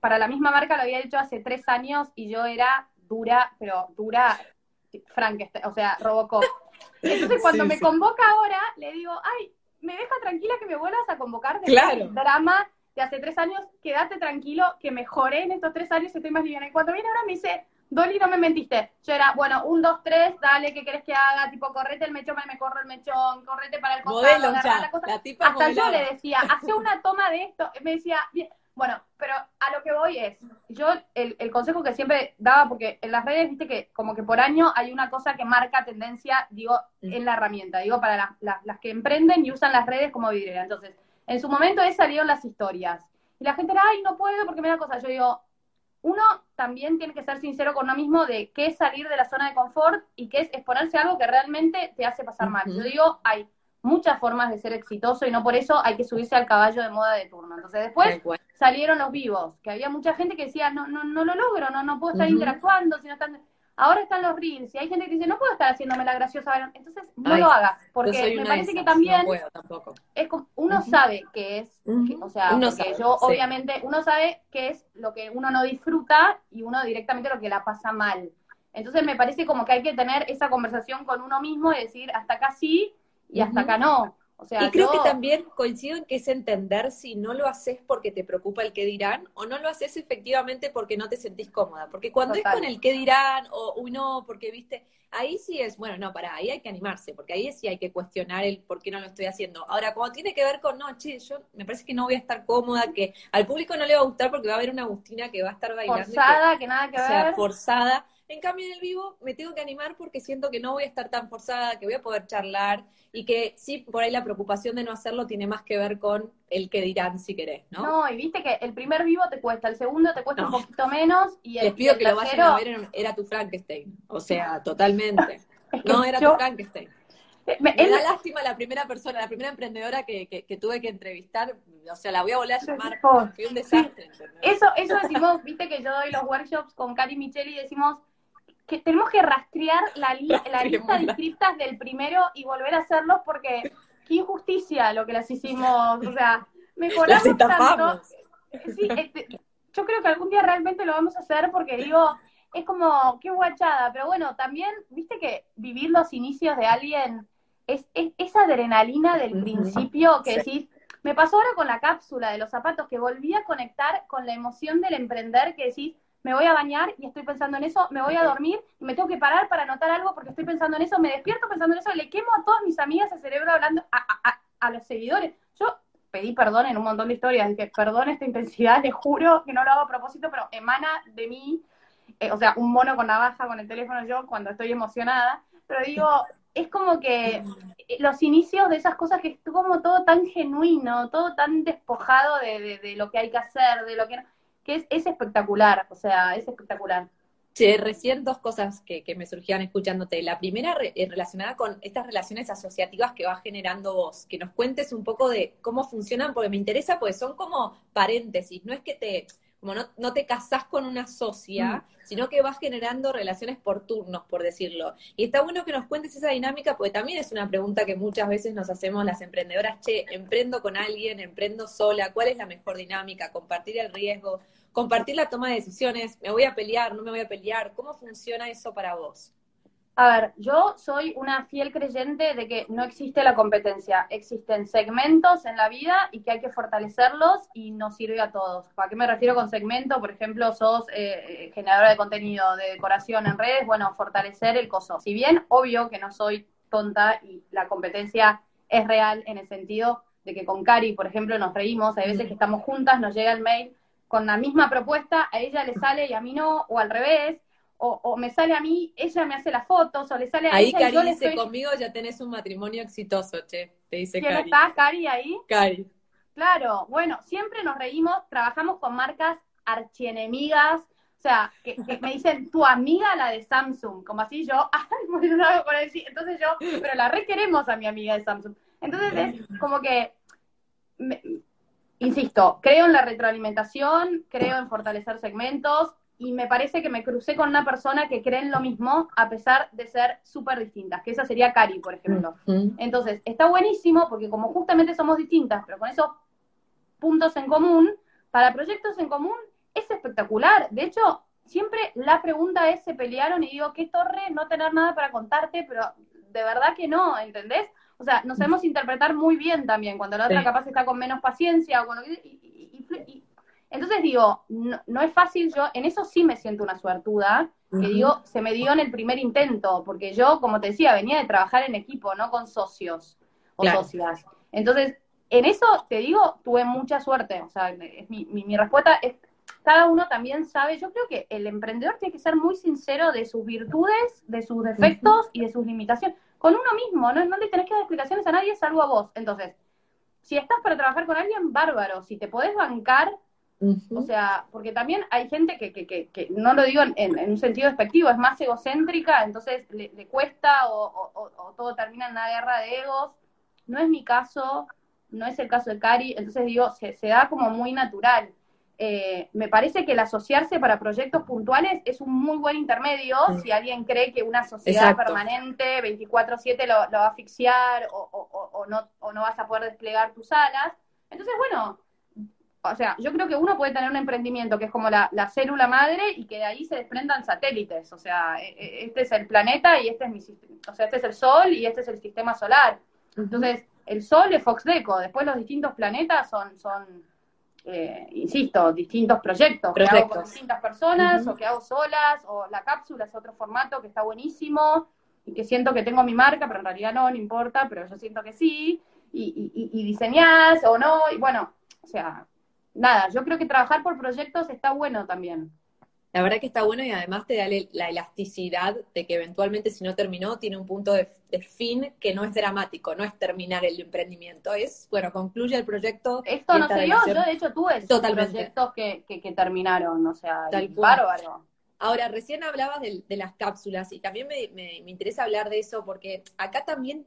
Speaker 2: para la misma marca lo había hecho hace tres años y yo era dura, pero dura, Frankenstein, o sea, Robocop. Entonces cuando
Speaker 1: Sí,
Speaker 2: me
Speaker 1: sí.
Speaker 2: convoca ahora, le digo, ay, me deja tranquila que me vuelvas a convocar de
Speaker 1: Claro.
Speaker 2: drama de hace tres años, quédate tranquilo, que mejoré en estos tres años, estoy más liviana. Y cuando viene ahora me dice, Dolly, no me mentiste. Yo era, bueno, un, dos, tres, dale, ¿qué querés que haga? Tipo, correte el mechón, me corro el mechón, correte para el costado, la cosa.
Speaker 1: la tipa
Speaker 2: Hasta yo le decía, hace una toma de esto. Me decía. Bueno, pero a lo que voy es, yo el, el consejo que siempre daba, porque en las redes, viste que como que por año hay una cosa que marca tendencia, digo,
Speaker 1: Mm.
Speaker 2: en la herramienta, digo, para las, las, las que emprenden y usan las redes como vidriera. Entonces, en su momento es salieron las historias. Y la gente era, ay, no puedo porque me da cosa. Yo digo, uno también tiene que ser sincero con uno mismo de qué es salir de la zona de confort y qué es exponerse a algo que realmente te hace pasar mal. Yo digo, hay muchas formas de ser exitoso y no por eso hay que subirse al caballo de moda de turno. Entonces después salieron los vivos, que había mucha gente que decía, no, no, no lo logro, no, no puedo estar interactuando, si no están... Ahora están los reels y hay gente que dice, no puedo estar haciéndome la graciosa. Entonces, no lo hagas, porque me parece que también es como, uno sabe que es, o sea, yo obviamente, uno sabe que es lo que uno no disfruta y uno directamente lo que la pasa mal. Entonces me parece como que hay que tener esa conversación con uno mismo y decir, hasta acá sí y hasta acá no
Speaker 1: y creo que también coincido en que es entender si no lo haces porque te preocupa el qué dirán o no lo haces efectivamente porque no te sentís cómoda. Porque cuando es con el qué dirán o uno, porque viste, ahí sí es, bueno, no, para, ahí hay que animarse, porque ahí sí hay que cuestionar el por qué no lo estoy haciendo. Ahora, cuando tiene que ver con, no, che, yo me parece que no voy a estar cómoda, que al público no le va a gustar porque va a haber una Agustina que va a estar bailando.
Speaker 2: Forzada, que, nada que ver. O
Speaker 1: sea, forzada en cambio, en el vivo me tengo que animar porque siento que no voy a estar tan forzada, que voy a poder charlar y que sí, por ahí la preocupación de no hacerlo tiene más que ver con el que dirán si querés, ¿no?
Speaker 2: No, y viste que el primer vivo te cuesta, el segundo te cuesta un poquito menos y el
Speaker 1: Les pido que lo vayan a ver, era tu Frankenstein, o sea, totalmente. no, era tu Frankenstein. Me, da lástima la primera persona, la primera emprendedora que, que, tuve que entrevistar, o sea, la voy a volver a llamar, fue un desastre.
Speaker 2: Eso, eso decimos, viste que yo doy los workshops con Cari Micheli y decimos, que tenemos que rastrear la, la lista de inscriptas del primero y volver a hacerlos porque qué injusticia lo que las hicimos. O sea, mejoramos tanto. Sí, este, yo creo que algún día realmente lo vamos a hacer porque digo, es como, qué guachada. Pero bueno, también, viste que vivir los inicios de alguien es, esa adrenalina del principio que decís, me pasó ahora con la cápsula de los zapatos, que volví a conectar con la emoción del emprender, que decís, me voy a bañar y estoy pensando en eso, me voy a dormir y me tengo que parar para anotar algo porque estoy pensando en eso, me despierto pensando en eso, le quemo a todas mis amigas el cerebro hablando a, los seguidores. Yo pedí perdón en un montón de historias, dije, perdón esta intensidad, le juro que no lo hago a propósito, pero emana de mí, eh, o sea, un mono con navaja con el teléfono yo cuando estoy emocionada, pero digo, es como que eh, los inicios de esas cosas que estuvo como todo tan genuino, todo tan despojado de, de lo que hay que hacer, de lo que no que es, espectacular, o sea, es espectacular.
Speaker 1: Sí, recién dos cosas que, me surgían escuchándote. La primera eh, relacionada con estas relaciones asociativas que vas generando vos, que nos cuentes un poco de cómo funcionan, porque me interesa, pues son como paréntesis, no es que te, como no, no te casás con una socia, mm. sino que vas generando relaciones por turnos, por decirlo. Y está bueno que nos cuentes esa dinámica, porque también es una pregunta que muchas veces nos hacemos las emprendedoras, che, emprendo con alguien, emprendo sola, ¿cuál es la mejor dinámica? Compartir el riesgo, compartir la toma de decisiones, me voy a pelear, no me voy a pelear, ¿cómo funciona eso para vos?
Speaker 2: A ver, yo soy una fiel creyente de que no existe la competencia, existen segmentos en la vida y que hay que fortalecerlos y nos sirve a todos. ¿Para qué me refiero con segmento? Por ejemplo, sos eh, eh, generadora de contenido de decoración en redes, bueno, fortalecer el coso. Si bien, obvio que no soy tonta y la competencia es real en el sentido de que con Cari, por ejemplo, nos reímos, hay veces que estamos juntas, nos llega el mail, con la misma propuesta, a ella le sale y a mí no, o al revés, o, me sale a mí, ella me hace las fotos, o le sale a
Speaker 1: ahí
Speaker 2: ella.
Speaker 1: Ahí Cari dice, conmigo ya tenés un matrimonio exitoso, che, te dice
Speaker 2: ¿Quién
Speaker 1: Cari.
Speaker 2: está, Cari, ahí?
Speaker 1: Cari.
Speaker 2: Claro, bueno, siempre nos reímos, trabajamos con marcas archienemigas, o sea, que, me dicen, tu amiga la de Samsung, como así yo, ay, por decir, entonces yo, pero la requeremos a mi amiga de Samsung. Entonces es como que insisto, creo en la retroalimentación, creo en fortalecer segmentos y me parece que me crucé con una persona que cree en lo mismo a pesar de ser súper distintas, que esa sería Cari, por ejemplo. Entonces, está buenísimo porque como justamente somos distintas, pero con esos puntos en común, para proyectos en común es espectacular. De hecho, siempre la pregunta es, se pelearon y digo, qué torre no tener nada para contarte, pero de verdad que no, ¿entendés? O sea, nos sabemos interpretar muy bien también, cuando la otra capaz está con menos paciencia o con y, entonces digo, no, es fácil, yo en eso sí me siento una suertuda, que digo, se me dio en el primer intento, porque yo, como te decía, venía de trabajar en equipo, no con socios o socias. Entonces, en eso te digo, tuve mucha suerte, o sea, mi, mi, mi respuesta es, cada uno también sabe, yo creo que el emprendedor tiene que ser muy sincero de sus virtudes, de sus defectos y de sus limitaciones con uno mismo, no, no le tenés que dar explicaciones a nadie salvo a vos. Entonces, si estás para trabajar con alguien, bárbaro, si te podés bancar, o sea, porque también hay gente que, que, que, no lo digo en, un sentido despectivo, es más egocéntrica, entonces le, cuesta o, todo termina en una guerra de egos. No es mi caso, no es el caso de Cari, entonces digo, se, se da como muy natural. Eh, me parece que el asociarse para proyectos puntuales es un muy buen intermedio si alguien cree que una sociedad permanente 24/7 lo, lo, va a asfixiar o, no, o no vas a poder desplegar tus alas. Entonces, bueno, o sea, yo creo que uno puede tener un emprendimiento que es como la, célula madre y que de ahí se desprendan satélites. O sea, e, e, este es el planeta y este es mi o sea, este es el Sol y este es el sistema solar. Entonces, el Sol es Foxdeco, después los distintos planetas son, son eh, insisto, distintos proyectos, que hago con distintas personas, o que hago solas, o la cápsula es otro formato que está buenísimo, y que siento que tengo mi marca, pero en realidad no, no importa, pero yo siento que sí, y, y, y diseñás o no, y bueno, o sea, nada, yo creo que trabajar por proyectos está bueno también.
Speaker 1: La verdad que está bueno y además te da la elasticidad de que eventualmente si no terminó tiene un punto de, fin que no es dramático, no es terminar el emprendimiento, es, bueno, concluye el proyecto.
Speaker 2: Esto no sé yo, yo de hecho tuve proyectos que, que, terminaron, o sea, bárbaro.
Speaker 1: Ahora, recién hablabas de, las cápsulas y también me, me, interesa hablar de eso porque acá también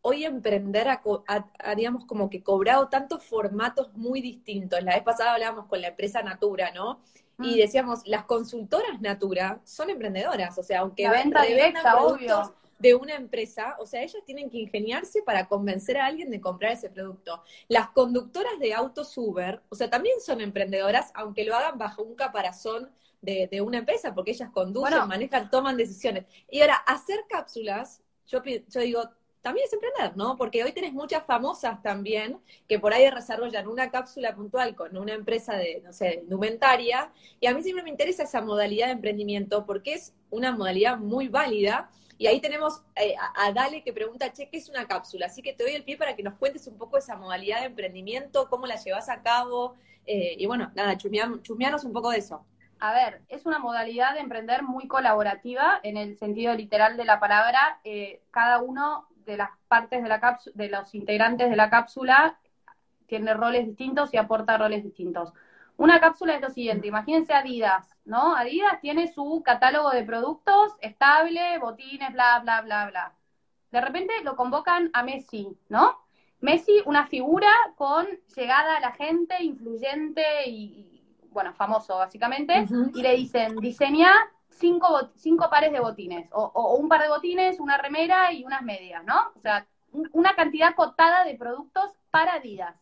Speaker 1: hoy emprender ha, digamos, como que cobrado tantos formatos muy distintos. La vez pasada hablábamos con la empresa Natura, ¿no? Y mm. decíamos, las consultoras Natura son emprendedoras, o sea, aunque
Speaker 2: la venta directa, obvio.
Speaker 1: de una empresa, o sea, ellas tienen que ingeniarse para convencer a alguien de comprar ese producto. Las conductoras de autos Uber, o sea, también son emprendedoras, aunque lo hagan bajo un caparazón de, una empresa, porque ellas conducen, manejan, toman decisiones. Y ahora, hacer cápsulas, yo, yo digo, también es emprender, ¿no? Porque hoy tenés muchas famosas también que por ahí desarrollan una cápsula puntual con una empresa de, no sé, indumentaria. Y a mí siempre me interesa esa modalidad de emprendimiento porque es una modalidad muy válida. Y ahí tenemos eh, a, Dale que pregunta, che, ¿qué es una cápsula? Así que te doy el pie para que nos cuentes un poco esa modalidad de emprendimiento, cómo la llevas a cabo. Eh, y bueno, nada, chusmeanos un poco de eso.
Speaker 2: A ver, es una modalidad de emprender muy colaborativa en el sentido literal de la palabra. Eh, cada uno de las partes de la cápsula, de los integrantes de la cápsula, tiene roles distintos y aporta roles distintos. Una cápsula es lo siguiente, imagínense Adidas, ¿no? Adidas tiene su catálogo de productos estable, botines, bla, bla, bla, bla. De repente lo convocan a Messi, ¿no? Messi, una figura con llegada a la gente, influyente y, bueno, famoso básicamente, y le dicen, diseña cinco, cinco pares de botines, o, un par de botines, una remera y unas medias, ¿no? O sea, una cantidad cotada de productos para Adidas.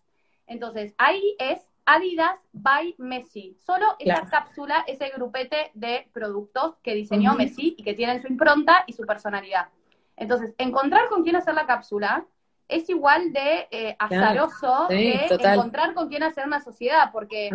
Speaker 2: Entonces, ahí es Adidas by Messi. Solo esa cápsula, ese grupete de productos que diseñó Messi y que tienen su impronta y su personalidad. Entonces, encontrar con quién hacer la cápsula es igual de eh, azaroso que encontrar con quién hacer una sociedad, porque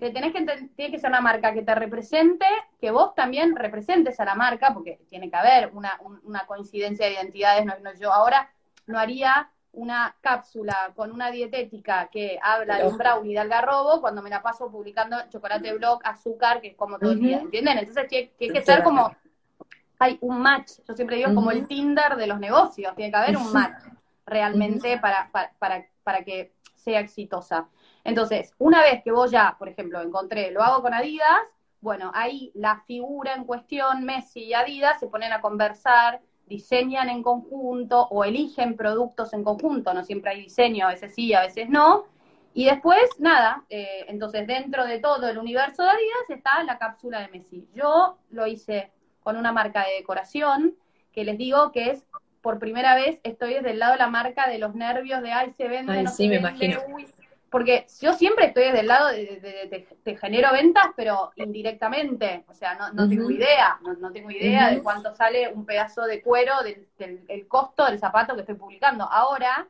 Speaker 2: te tenés que tiene que ser una marca que te represente, que vos también representes a la marca, porque tiene que haber una, coincidencia de identidades. No, yo ahora no haría una cápsula con una dietética que habla de un brownie de algarrobo cuando me la paso publicando chocolate blog, azúcar, que es como todo el día, ¿entienden? Entonces tiene, que ser como, hay un match, yo siempre digo como el Tinder de los negocios, tiene que haber un match realmente para, para, para, que sea exitosa. Entonces, una vez que vos ya, por ejemplo, encontré, lo hago con Adidas, bueno, ahí la figura en cuestión, Messi y Adidas, se ponen a conversar, diseñan en conjunto o eligen productos en conjunto, no siempre hay diseño, a veces sí, a veces no. Y después, nada, eh, entonces dentro de todo el universo de Adidas está la cápsula de Messi. Yo lo hice con una marca de decoración que les digo que es por primera vez estoy desde el lado de la marca de los nervios de ay se vende, no
Speaker 1: sí, me imagino.
Speaker 2: porque yo siempre estoy desde el lado de, te genero ventas, pero indirectamente, o sea, no, tengo idea, no, tengo idea de cuánto sale un pedazo de cuero, del, costo del zapato que estoy publicando. Ahora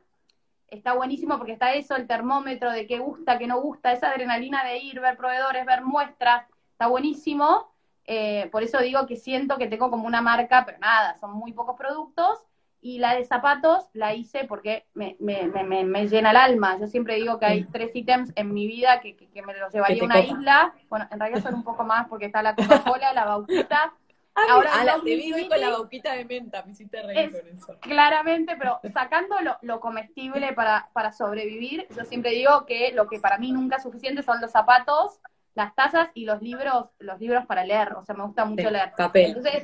Speaker 2: está buenísimo porque está eso, el termómetro de qué gusta, qué no gusta, esa adrenalina de ir, ver proveedores, ver muestras, está buenísimo. Eh, por eso digo que siento que tengo como una marca, pero nada, son muy pocos productos y la de zapatos la hice porque me, me, me, me, llena el alma. Yo siempre digo que hay tres ítems en mi vida que, que, me los llevaría a una isla. Bueno, en realidad son un poco más porque está la Coca-Cola, la Bauquita.
Speaker 1: Ahora te vi con la bauquita de menta, me hiciste reír con eso.
Speaker 2: Claramente, pero sacando lo, lo comestible para, para sobrevivir, yo siempre digo que lo que para mí nunca es suficiente son los zapatos, las tazas y los libros, los libros para leer, o sea, me gusta mucho leer. Entonces,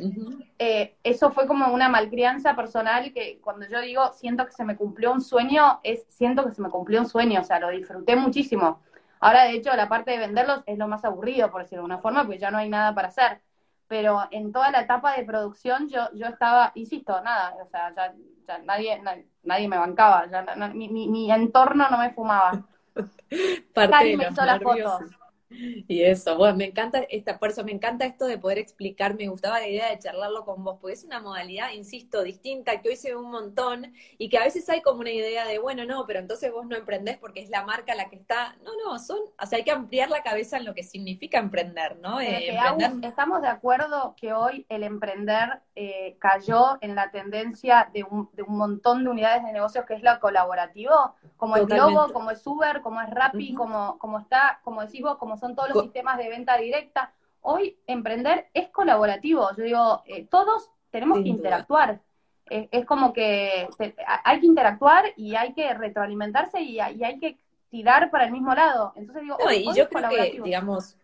Speaker 2: eh, eso fue como una malcrianza personal que cuando yo digo siento que se me cumplió un sueño, es siento que se me cumplió un sueño, o sea, lo disfruté muchísimo. Ahora, de hecho, la parte de venderlos es lo más aburrido, por decirlo de alguna forma, porque ya no hay nada para hacer. Pero en toda la etapa de producción yo, yo estaba, insisto, nada, o sea, ya, nadie, nadie me bancaba, ya, mi, mi, entorno no me fumaba.
Speaker 1: Parte me hizo las fotos. Y eso, bueno, me encanta esta, por eso me encanta esto de poder explicar, me gustaba la idea de charlarlo con vos, porque es una modalidad, insisto, distinta, que hoy se ve un montón, y que a veces hay como una idea de, bueno, no, pero entonces vos no emprendés porque es la marca la que está, no, no, son, o sea, hay que ampliar la cabeza en lo que significa emprender, ¿no?
Speaker 2: Eh, estamos de acuerdo que hoy el emprender eh, cayó en la tendencia de un, de un montón de unidades de negocios que es lo colaborativo, como el Globo, como es Uber, como es Rappi, como, como está, como decís vos, como son todos los sistemas de venta directa. Hoy emprender es colaborativo. Yo digo, eh, todos tenemos que interactuar. es como que hay que interactuar y hay que retroalimentarse y, hay que tirar para el mismo lado. Entonces digo,
Speaker 1: y yo creo que, digamos,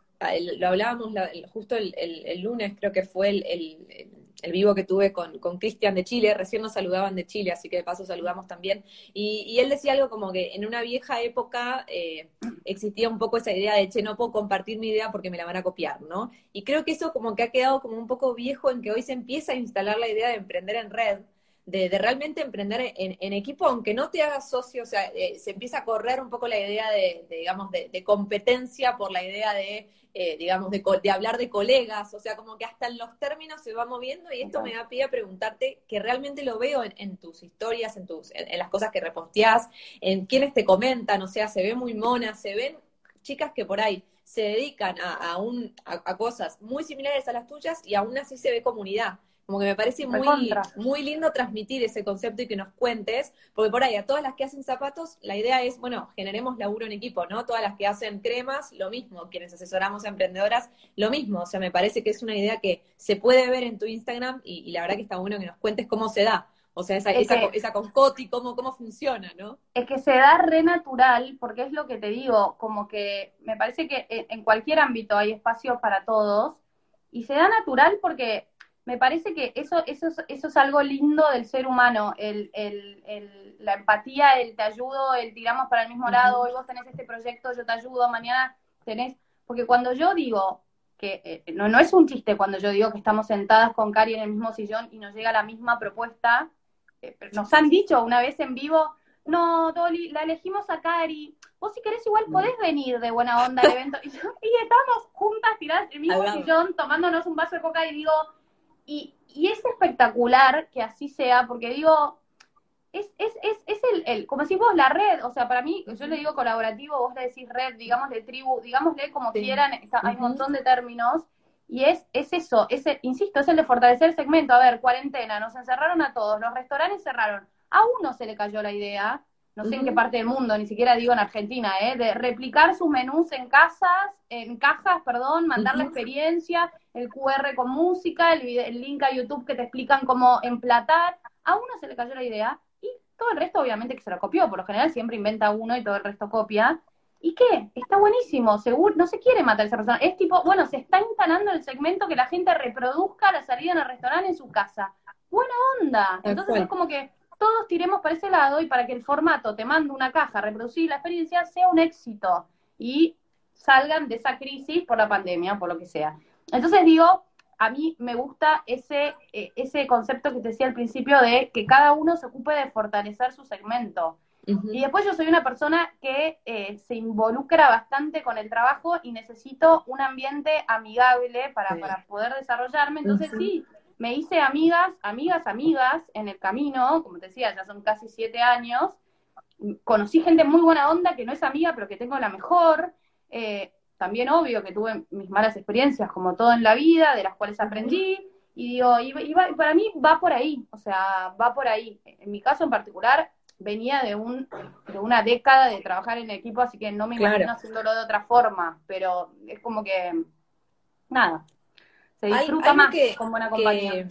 Speaker 1: lo hablábamos justo el, lunes, creo que fue el, el vivo que tuve con Cristian de Chile, recién nos saludaban de Chile, así que de paso saludamos también, y, él decía algo como que en una vieja época eh, existía un poco esa idea de, che, no puedo compartir mi idea porque me la van a copiar, ¿no? Y creo que eso como que ha quedado como un poco viejo en que hoy se empieza a instalar la idea de emprender en red, de, realmente emprender en, equipo, aunque no te hagas socio, o sea, eh, se empieza a correr un poco la idea de, digamos, de, competencia por la idea de, eh, digamos, de, hablar de colegas, o sea, como que hasta en los términos se va moviendo y esto me da pie a preguntarte, que realmente lo veo en, tus historias, en, tus, en, las cosas que reposteás, en quienes te comentan, o sea, se ve muy mona, se ven chicas que por ahí se dedican a, un, a, cosas muy similares a las tuyas y aún así se ve comunidad. Como que me parece muy, muy lindo transmitir ese concepto y que nos cuentes, porque por ahí a todas las que hacen zapatos, la idea es, bueno, generemos laburo en equipo, ¿no? Todas las que hacen cremas, lo mismo, quienes asesoramos a emprendedoras, lo mismo. O sea, me parece que es una idea que se puede ver en tu Instagram y, la verdad que está bueno que nos cuentes cómo se da. O sea, esa, esa, esa coscoti, cómo, cómo funciona, ¿no?
Speaker 2: Es que se da re natural, porque es lo que te digo, como que me parece que en cualquier ámbito hay espacio para todos, y se da natural porque me parece que eso, eso, eso es algo lindo del ser humano, el, el, el, la empatía, el te ayudo, el tiramos para el mismo lado, hoy vos tenés este proyecto, yo te ayudo, mañana tenés, porque cuando yo digo que, eh, no, no es un chiste cuando yo digo que estamos sentadas con Cari en el mismo sillón y nos llega la misma propuesta, eh, nos han dicho una vez en vivo, no, Dolly, la elegimos a Cari, vos si querés igual podés venir de buena onda al evento, y, y estamos juntas tiradas en el mismo sillón tomándonos un vaso de coca y digo, y, es espectacular que así sea, porque digo, es, es, es, es el, el, como decís vos, la red, o sea, para mí, yo le digo colaborativo, vos le decís red, digamos de tribu, digámosle como quieran, hay un montón de términos, y es, es eso, es insisto, es el de fortalecer el segmento. A ver, cuarentena, nos encerraron a todos, los restaurantes cerraron, a uno se le cayó la idea, no sé en qué parte del mundo, ni siquiera digo en Argentina, ¿eh? de replicar sus menús en casas, en cajas, perdón, mandar la experiencia, el QR con música, el, el, link a YouTube que te explican cómo emplatar. A uno se le cayó la idea y todo el resto obviamente que se lo copió, por lo general siempre inventa uno y todo el resto copia. ¿Y qué? Está buenísimo, seguro, no se quiere matar a esa persona. Es tipo, bueno, se está instalando el segmento que la gente reproduzca la salida en el restaurante en su casa. Buena onda. Entonces es como que todos tiremos para ese lado y para que el formato te mande una caja, reproducir la experiencia, sea un éxito y salgan de esa crisis por la pandemia, por lo que sea. Entonces digo, a mí me gusta ese, eh, ese concepto que te decía al principio de que cada uno se ocupe de fortalecer su segmento. Y después yo soy una persona que eh, se involucra bastante con el trabajo y necesito un ambiente amigable para, para poder desarrollarme. Entonces sí, me hice amigas, amigas, amigas en el camino, como te decía, ya son casi siete años. Conocí gente muy buena onda que no es amiga, pero que tengo la mejor. Eh, también obvio que tuve mis malas experiencias, como todo en la vida, de las cuales aprendí. Y digo, y, para mí va por ahí, o sea, va por ahí. En mi caso en particular, venía de, un, de una década de trabajar en equipo, así que no me imagino haciéndolo de otra forma, pero es como que, nada, se disfruta más que, con buena compañía.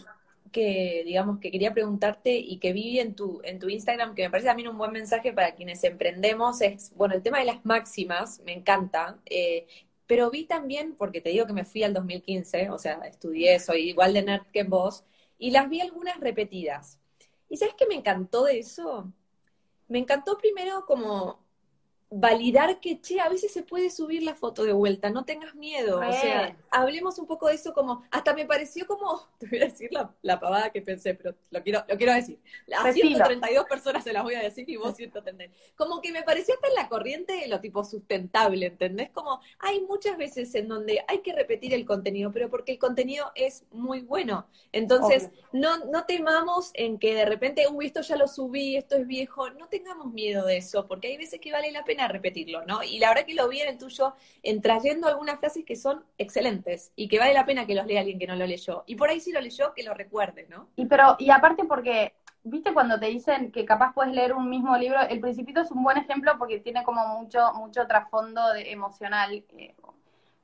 Speaker 1: Que, digamos que quería preguntarte y que vi en tu en tu Instagram que me parece también un buen mensaje para quienes emprendemos es bueno el tema de las máximas me encanta eh, pero vi también porque te digo que me fui al 2015 o sea estudié soy igual de nerd que vos y las vi algunas repetidas y sabes qué me encantó de eso me encantó primero como validar que, che, a veces se puede subir la foto de vuelta, no tengas miedo. O sea, hablemos un poco de eso como, hasta me pareció como, te voy a decir la, la pavada que pensé, pero lo quiero, lo quiero decir. A 132 personas se las voy a decir y vos 130. Como que me pareció hasta en la corriente de lo tipo sustentable, ¿entendés? Como hay muchas veces en donde hay que repetir el contenido, pero porque el contenido es muy bueno. Entonces, no, no temamos en que de repente, uy, esto ya lo subí, esto es viejo, no tengamos miedo de eso, porque hay veces que vale la pena repetirlo, ¿no? Y la verdad que lo vi en el tuyo, en trayendo algunas frases que son excelentes y que vale la pena que los lea alguien que no lo leyó. Y por ahí sí lo leyó, que lo recuerde, ¿no?
Speaker 2: Y pero, y aparte porque, viste cuando te dicen que capaz puedes leer un mismo libro, El Principito es un buen ejemplo porque tiene como mucho, mucho trasfondo de, emocional. Eh,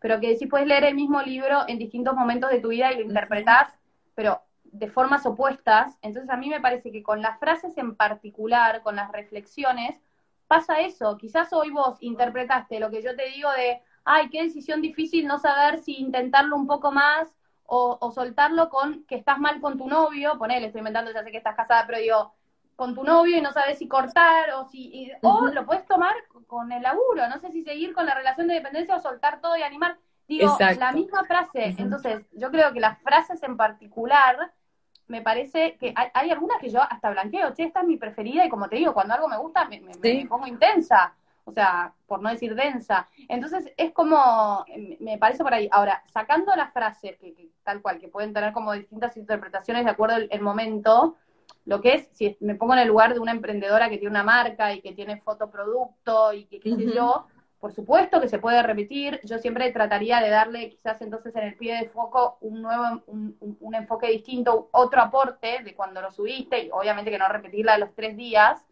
Speaker 2: pero que si puedes leer el mismo libro en distintos momentos de tu vida y lo interpretás, pero de formas opuestas. Entonces a mí me parece que con las frases en particular, con las reflexiones, pasa eso. Quizás hoy vos interpretaste lo que yo te digo de, ay, qué decisión difícil no saber si intentarlo un poco más o, soltarlo con que estás mal con tu novio, ponele, estoy inventando, ya sé que estás casada, pero digo, con tu novio y no sabes si cortar o si, o lo puedes tomar con el laburo, no sé si seguir con la relación de dependencia o soltar todo y animar. Digo, la misma frase. Entonces, yo creo que las frases en particular me parece que hay, algunas que yo hasta blanqueo, che, esta es mi preferida y como te digo, cuando algo me gusta me, pongo intensa, o sea, por no decir densa. Entonces es como, me parece por ahí. Ahora, sacando las frases, que, tal cual, que pueden tener como distintas interpretaciones de acuerdo al momento, lo que es, si me pongo en el lugar de una emprendedora que tiene una marca y que tiene fotoproducto y que qué sé yo, por supuesto que se puede repetir, yo siempre trataría de darle quizás entonces en el pie de foco un nuevo, un, un, enfoque distinto, otro aporte de cuando lo subiste, y obviamente que no repetirla los tres días,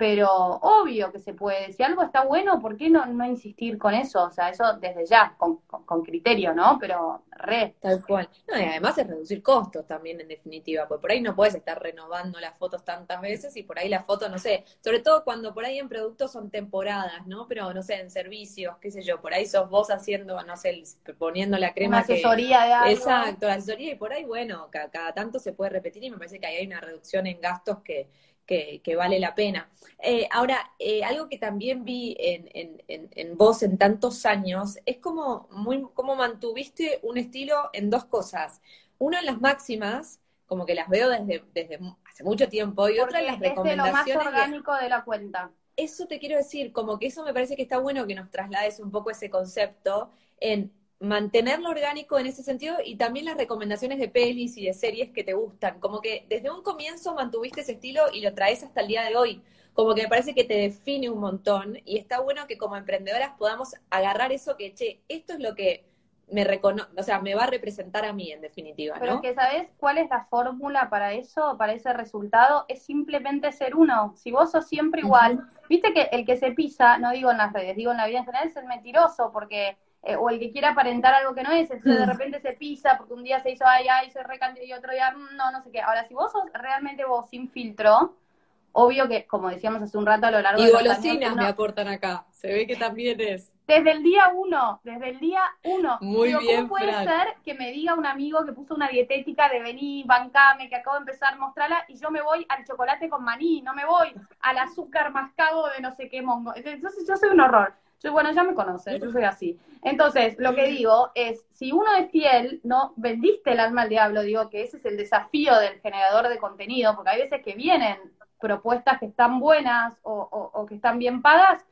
Speaker 2: pero obvio que se puede. Si algo está bueno, ¿por qué no, no insistir con eso? O sea, eso desde ya, con, con, criterio, ¿no? Pero re.
Speaker 1: Tal cual. No, y además es reducir costos también, en definitiva, porque por ahí no puedes estar renovando las fotos tantas veces y por ahí las fotos, no sé, sobre todo cuando por ahí en productos son temporadas, ¿no? Pero, no sé, en servicios, qué sé yo, por ahí sos vos haciendo, no sé, poniendo la crema.
Speaker 2: Una asesoría de algo.
Speaker 1: Exacto, la asesoría y por ahí, bueno, cada, cada tanto se puede repetir y me parece que ahí hay una reducción en gastos que que, vale la pena. Eh, ahora, eh, algo que también vi en, en, vos en tantos años es como, muy, como mantuviste un estilo en dos cosas. Una en las máximas, como que las veo desde, desde hace mucho tiempo, y otra en las recomendaciones.
Speaker 2: Es lo más orgánico de la cuenta.
Speaker 1: Eso te quiero decir, como que eso me parece que está bueno que nos traslades un poco ese concepto en mantenerlo orgánico en ese sentido y también las recomendaciones de pelis y de series que te gustan. Como que desde un comienzo mantuviste ese estilo y lo traes hasta el día de hoy. Como que me parece que te define un montón y está bueno que como emprendedoras podamos agarrar eso que, che, esto es lo que me recono o sea, me va a representar a mí en definitiva, ¿no?
Speaker 2: Pero que sabes cuál es la fórmula para eso, para ese resultado, es simplemente ser uno. Si vos sos siempre igual, viste que el que se pisa, no digo en las redes, digo en la vida en general, es el mentiroso, porque eh, o el que quiere aparentar algo que no es, entonces de mm. repente se pisa porque un día se hizo ay, ay, se recante y otro día mm, no, no sé qué. Ahora, si vos sos realmente vos sin filtro, obvio que, como decíamos hace un rato a lo largo
Speaker 1: y de los años, me aportan acá, se ve que también es.
Speaker 2: Desde el día uno, desde el día uno.
Speaker 1: Muy bien,
Speaker 2: ¿Cómo puede ser que me diga un amigo que puso una dietética de vení, bancame, que acabo de empezar a mostrarla, y yo me voy al chocolate con maní, no me voy al azúcar mascado de no sé qué mongo? Entonces yo soy un horror. Yo, bueno, ya me conoces, yo soy así. Entonces, lo que digo es, si uno es fiel, no vendiste el alma al diablo, digo que ese es el desafío del generador de contenido, porque hay veces que vienen propuestas que están buenas o, que están bien pagas,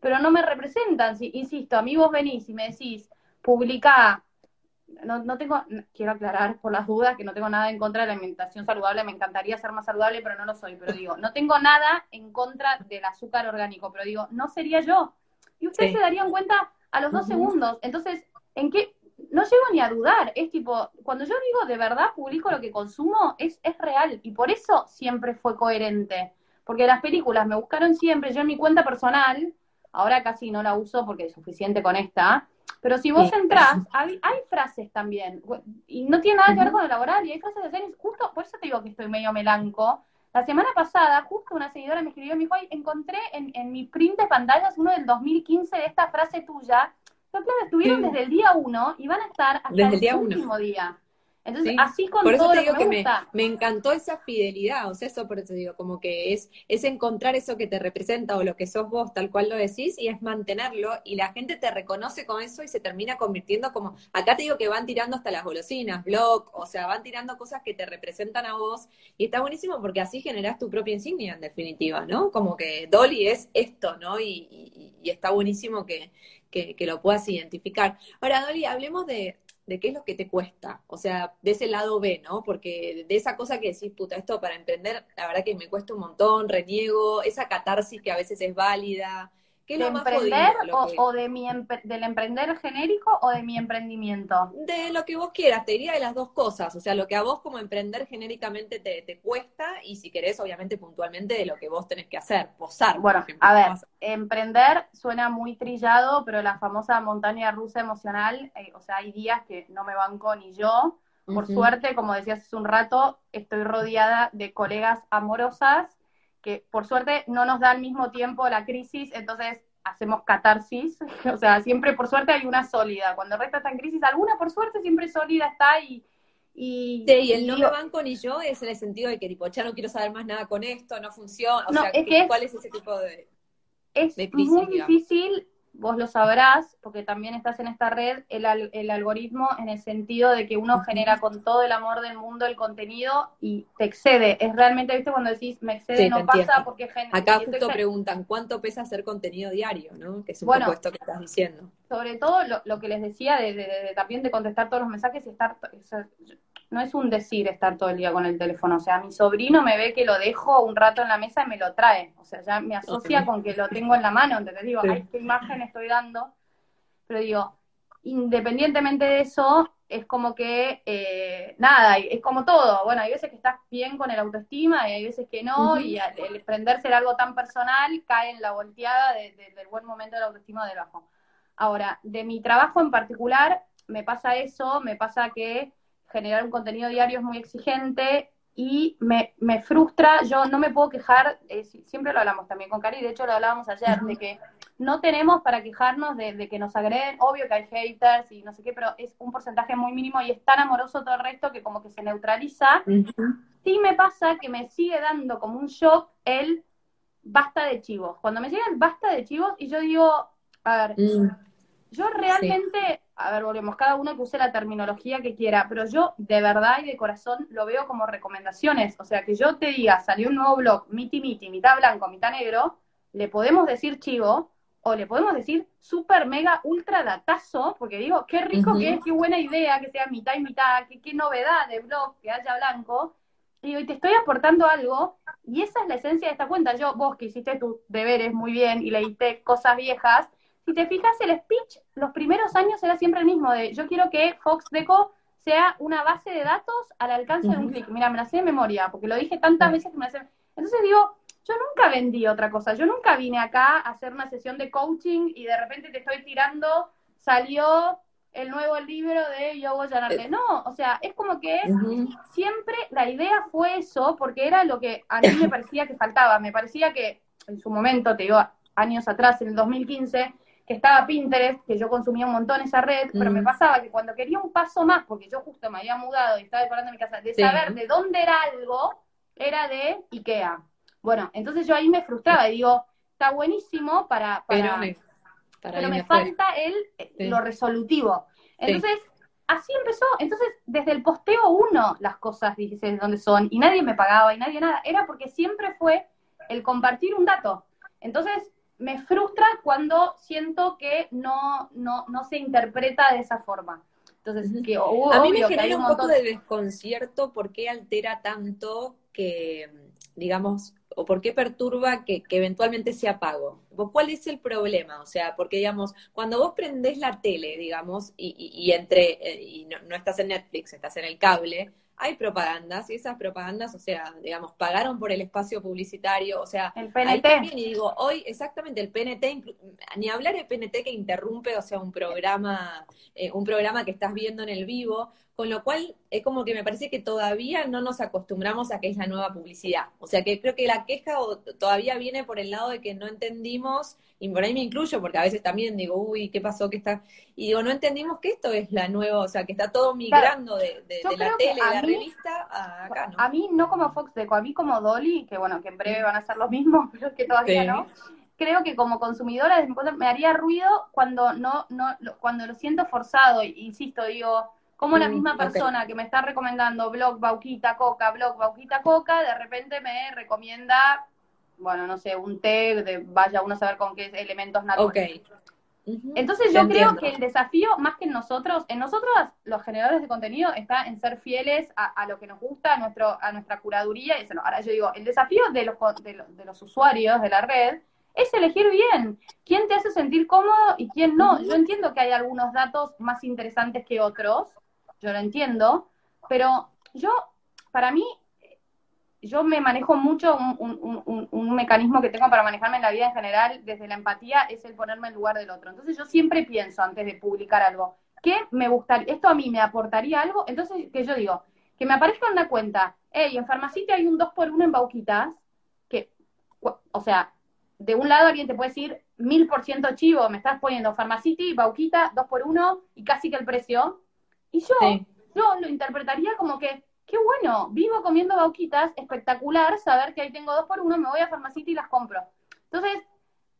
Speaker 2: pero no me representan. Si, insisto, a mí vos venís y me decís, publica, no, no tengo, quiero aclarar por las dudas que no tengo nada en contra de la alimentación saludable, me encantaría ser más saludable, pero no lo soy, pero digo, no tengo nada en contra del azúcar orgánico, pero digo, no sería yo. Y ustedes se darían cuenta a los dos segundos. Entonces, ¿en qué? No llego ni a dudar. Es tipo, cuando yo digo de verdad publico lo que consumo, es, es real. Y por eso siempre fue coherente. Porque las películas me buscaron siempre. Yo en mi cuenta personal, ahora casi no la uso porque es suficiente con esta. Pero si vos entrás, hay, frases también. Y no tiene nada que ver con el laboral. Y hay frases de series, justo, por eso te digo que estoy medio melanco la semana pasada, justo una seguidora me escribió y me dijo, encontré en, en mi print de pantallas uno del 2015 de esta frase tuya. Pero claro, estuvieron desde el día uno y van a estar hasta el, último día. Entonces, así con
Speaker 1: por eso
Speaker 2: todo
Speaker 1: te digo
Speaker 2: lo que
Speaker 1: que
Speaker 2: me gusta.
Speaker 1: Me, encantó esa fidelidad, o sea, eso por eso digo, como que es, es encontrar eso que te representa o lo que sos vos, tal cual lo decís, y es mantenerlo, y la gente te reconoce con eso y se termina convirtiendo como, acá te digo que van tirando hasta las golosinas, blog, o sea, van tirando cosas que te representan a vos, y está buenísimo porque así generás tu propia insignia, en definitiva, ¿no? Como que Dolly es esto, ¿no? Y, y, está buenísimo que, que, que lo puedas identificar. Ahora, Dolly, hablemos de, de qué es lo que te cuesta, o sea, de ese lado B, ¿no? Porque de esa cosa que decís, puta, esto para emprender, la verdad que me cuesta un montón, reniego, esa catarsis que a veces es válida,
Speaker 2: ¿De emprender o, de mi del emprender genérico o de mi emprendimiento?
Speaker 1: De lo que vos quieras, te diría de las dos cosas, o sea, lo que a vos como emprender genéricamente te, te cuesta y si querés, obviamente puntualmente de lo que vos tenés que hacer, posar.
Speaker 2: Bueno, a ver, emprender suena muy trillado, pero la famosa montaña rusa emocional, eh, o sea, hay días que no me banco ni yo. Por suerte, como decías hace un rato, estoy rodeada de colegas amorosas que por suerte no nos da al mismo tiempo la crisis, entonces hacemos catarsis, o sea, siempre por suerte hay una sólida, cuando el resto está en crisis, alguna por suerte siempre sólida está y...
Speaker 1: Y, sí, y el no me banco ni yo es en el sentido de que tipo, ya no quiero saber más nada con esto, no funciona, o sea, ¿cuál es ese tipo de,
Speaker 2: es muy difícil vos lo sabrás, porque también estás en esta red, el, el, algoritmo en el sentido de que uno genera con todo el amor del mundo el contenido y te excede. Es realmente, viste, cuando decís me excede, no pasa porque
Speaker 1: genera. Acá justo preguntan, ¿cuánto pesa hacer contenido diario? ¿no? Que es un poco esto que estás diciendo.
Speaker 2: Sobre todo lo, lo que les decía de, también de contestar todos los mensajes y estar no es un decir estar todo el día con el teléfono. O sea, mi sobrino me ve que lo dejo un rato en la mesa y me lo trae. O sea, ya me asocia con que lo tengo en la mano. Entonces digo, ay, qué imagen estoy dando. Pero digo, independientemente de eso, es como que, eh, nada, es como todo. Bueno, hay veces que estás bien con el autoestima y hay veces que no. Y el prenderse en algo tan personal cae en la volteada del buen momento del autoestima del bajo. Ahora, de mi trabajo en particular, me pasa eso, me pasa que generar un contenido diario es muy exigente y me, me frustra, yo no me puedo quejar, eh, siempre lo hablamos también con Cari, de hecho lo hablábamos ayer, de que no tenemos para quejarnos de, que nos agreden, obvio que hay haters y no sé qué, pero es un porcentaje muy mínimo y es tan amoroso todo el resto que como que se neutraliza. Sí me pasa que me sigue dando como un shock el basta de chivos. Cuando me llegan basta de chivos y yo digo, a ver, mm. yo realmente a ver, volvemos, cada uno que use la terminología que quiera, pero yo de verdad y de corazón lo veo como recomendaciones. O sea, que yo te diga, salió un nuevo blog, miti miti, mitad blanco, mitad negro, le podemos decir chivo, o le podemos decir super mega ultra datazo, porque digo, qué rico que es, qué buena idea que sea mitad y mitad, qué, qué novedad de blog que haya blanco. Y hoy te estoy aportando algo, y esa es la esencia de esta cuenta. Yo, vos que hiciste tus deberes muy bien y leíste cosas viejas, si te fijas, el speech, los primeros años era siempre el mismo, de yo quiero que Fox Deco sea una base de datos al alcance de un clic. Mira, me la sé de memoria, porque lo dije tantas veces que me la sé. Entonces digo, yo nunca vendí otra cosa, yo nunca vine acá a hacer una sesión de coaching y de repente te estoy tirando, salió el nuevo libro de Yogo Yanarte. No, o sea, es como que siempre la idea fue eso, porque era lo que a mí me parecía que faltaba. Me parecía que en su momento, te digo, años atrás, en el 2015, que estaba Pinterest, que yo consumía un montón esa red, pero me pasaba que cuando quería un paso más, porque yo justo me había mudado y estaba decorando mi casa, de saber de dónde era algo, era de Ikea. Bueno, entonces yo ahí me frustraba y digo, está buenísimo para... para pero me, falta el, lo resolutivo. Entonces, así empezó. Entonces, desde el posteo uno, las cosas dices dónde son, y nadie me pagaba y nadie nada. Era porque siempre fue el compartir un dato. Entonces, me frustra cuando siento que no, no, no se interpreta de esa forma. Entonces, que,
Speaker 1: a mí me genera un, poco de desconcierto por qué altera tanto que, digamos, o por qué perturba que, eventualmente se apago. ¿Cuál es el problema? O sea, porque, digamos, cuando vos prendés la tele, digamos, y, y, entre, eh, y no, no, estás en Netflix, estás en el cable, hay propagandas y esas propagandas, o sea, digamos, pagaron por el espacio publicitario, o sea,
Speaker 2: el PNT.
Speaker 1: y digo, hoy exactamente el PNT, ni hablar de PNT que interrumpe, o sea, un programa, eh, un programa que estás viendo en el vivo, con lo cual es como que me parece que todavía no nos acostumbramos a que es la nueva publicidad. O sea que creo que la queja todavía viene por el lado de que no entendimos, y por ahí me incluyo, porque a veces también digo, uy, ¿qué pasó? ¿Qué está? Y digo, no entendimos que esto es la nueva, o sea, que está todo migrando de, la tele, de la revista a acá, ¿no?
Speaker 2: A mí no como Fox Deco, a mí como Dolly, que bueno, que en breve van a ser los mismos, pero que todavía no creo que como consumidora me haría ruido cuando no, no, cuando lo siento forzado, insisto, digo, como la mm, misma persona que me está recomendando blog Bauquita Coca, blog Bauquita Coca, de repente me recomienda, bueno, no sé, un té de vaya uno a saber con qué elementos naturales. Entonces yo creo que el desafío, más que en nosotros, en nosotros los generadores de contenido está en ser fieles a, lo que nos gusta, a, nuestro, a nuestra curaduría. Y eso, ahora yo digo, el desafío de los, de los usuarios de la red es elegir bien quién te hace sentir cómodo y quién no. Yo entiendo que hay algunos datos más interesantes que otros, yo lo entiendo, pero yo, para mí, yo me manejo mucho un, mecanismo que tengo para manejarme en la vida en general, desde la empatía, es el ponerme en lugar del otro. Entonces yo siempre pienso antes de publicar algo, ¿qué me gustaría? ¿Esto a mí me aportaría algo? Entonces, que yo digo, que me aparezca una cuenta, hey, en Farmacita hay un 2x1 en Bauquitas, que, o sea, de un lado alguien te puede decir mil por ciento chivo, me estás poniendo Pharmacity, Bauquita, dos por uno y casi que el precio. Y yo, yo lo interpretaría como que, qué bueno, vivo comiendo Bauquitas, espectacular saber que ahí tengo dos por uno, me voy a Pharmacity y las compro. Entonces,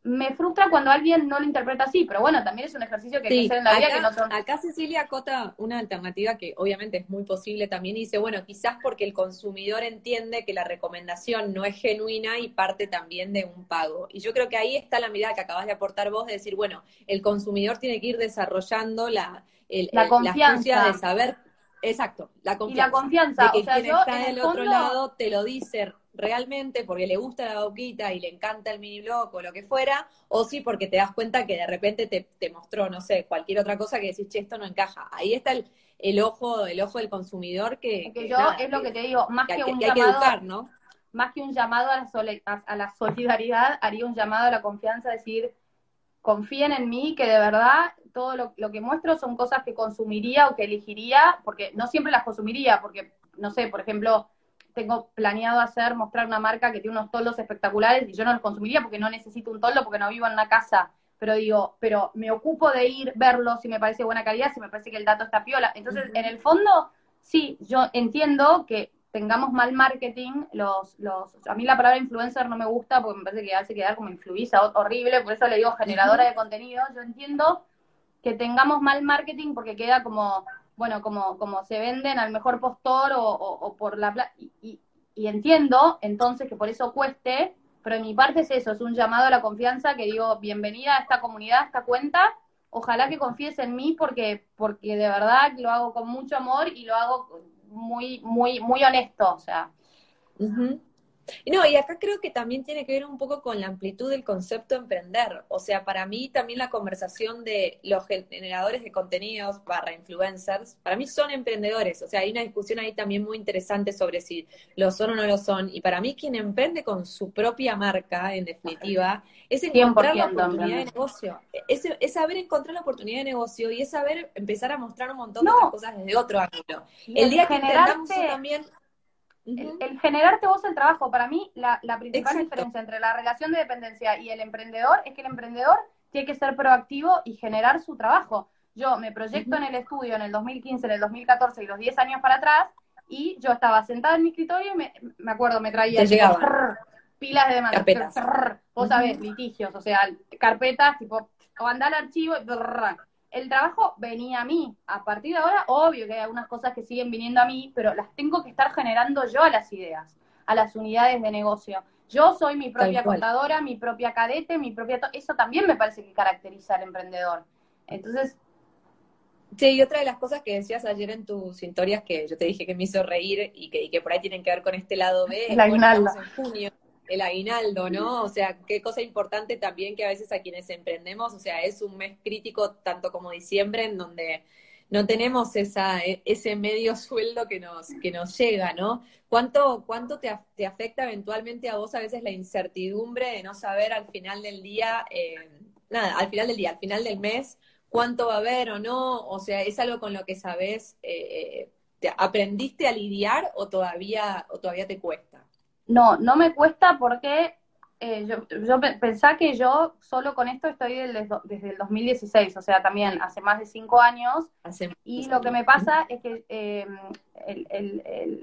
Speaker 2: me frustra cuando alguien no lo interpreta así, pero bueno, también es un ejercicio que hay que hacer en la vida que no son...
Speaker 1: Acá Cecilia acota una alternativa que obviamente es muy posible también, y dice, bueno, quizás porque el consumidor entiende que la recomendación no es genuina y parte también de un pago. Y yo creo que ahí está la mirada que acabas de aportar vos, de decir, bueno, el consumidor tiene que ir desarrollando la,
Speaker 2: la confianza
Speaker 1: de saber Exacto, la confianza.
Speaker 2: Y la confianza,
Speaker 1: de que quien está del otro lado te lo dice realmente porque le gusta la boquita y le encanta el mini blog o lo que fuera, o sí porque te das cuenta que de repente te, mostró, no sé, cualquier otra cosa que decís, che, esto no encaja. Ahí está el, el ojo, el ojo del consumidor que...
Speaker 2: que, yo es lo que te digo, más que, un llamado, ¿no? Más que un llamado a la, a la solidaridad, haría un llamado a la confianza, decir, confíen en mí, que de verdad todo lo, lo, que muestro son cosas que consumiría o que elegiría, porque no siempre las consumiría, porque, no sé, por ejemplo, tengo planeado hacer, mostrar una marca que tiene unos toldos espectaculares y yo no los consumiría porque no necesito un toldo porque no vivo en una casa. Pero digo, pero me ocupo de ir, verlo, si me parece buena calidad, si me parece que el dato está piola. Entonces, en el fondo, sí, yo entiendo que tengamos mal marketing, los, los, a mí la palabra influencer no me gusta porque me parece que hace quedar como influiza, horrible, por eso le digo generadora de contenido. Yo entiendo que tengamos mal marketing porque queda como bueno, como, como se venden al mejor postor o, por la... Y, y, entiendo entonces que por eso cueste, pero de mi parte es eso, es un llamado a la confianza que digo, bienvenida a esta comunidad, a esta cuenta, ojalá que confíes en mí porque, porque de verdad lo hago con mucho amor y lo hago muy, muy, muy honesto, o sea.
Speaker 1: No, y acá creo que también tiene que ver un poco con la amplitud del concepto emprender. O sea, para mí también la conversación de los generadores de contenidos barra influencers, para mí son emprendedores. O sea, hay una discusión ahí también muy interesante sobre si lo son o no lo son. Y para mí quien emprende con su propia marca, en definitiva, es encontrar la oportunidad de negocio. Es, saber encontrar la oportunidad de negocio y es saber empezar a mostrar un montón de cosas desde otro ángulo.
Speaker 2: El, día que entendamos también el, generarte vos el trabajo, para mí la, principal diferencia entre la relación de dependencia y el emprendedor es que el emprendedor tiene que ser proactivo y generar su trabajo. Yo me proyecto en el estudio en el 2015, en el 2014 y los 10 años para atrás y yo estaba sentada en mi escritorio y me, acuerdo, me traía pilas de demandas. Carpetas. vos sabés, litigios, o sea, carpetas tipo, o andar al archivo y el trabajo venía a mí. A partir de ahora, obvio que hay algunas cosas que siguen viniendo a mí, pero las tengo que estar generando yo a las ideas, a las unidades de negocio. Yo soy mi propia contadora, mi propia cadete, mi propia... Eso también me parece que caracteriza al emprendedor. Entonces...
Speaker 1: Sí, y otra de las cosas que decías ayer en tus historias que yo te dije que me hizo reír y que, y que por ahí tienen que ver con este lado B,
Speaker 2: La en
Speaker 1: junio el aguinaldo, ¿no? O sea, qué cosa importante también que a veces a quienes emprendemos, o sea, es un mes crítico tanto como diciembre en donde no tenemos esa, e, ese medio sueldo que nos, que nos llega, ¿no? ¿Cuánto, cuánto te, te afecta eventualmente a vos a veces la incertidumbre de no saber al final del día, eh, nada, al final del día, al final del mes, cuánto va a haber o no? O sea, ¿es algo con lo que sabes, eh, aprendiste a lidiar o todavía, o todavía te cuesta?
Speaker 2: No, no me cuesta porque eh, yo, yo pensaba que yo solo con esto estoy desde, el 2016, o sea, también hace más de cinco años. y lo que me pasa es que eh,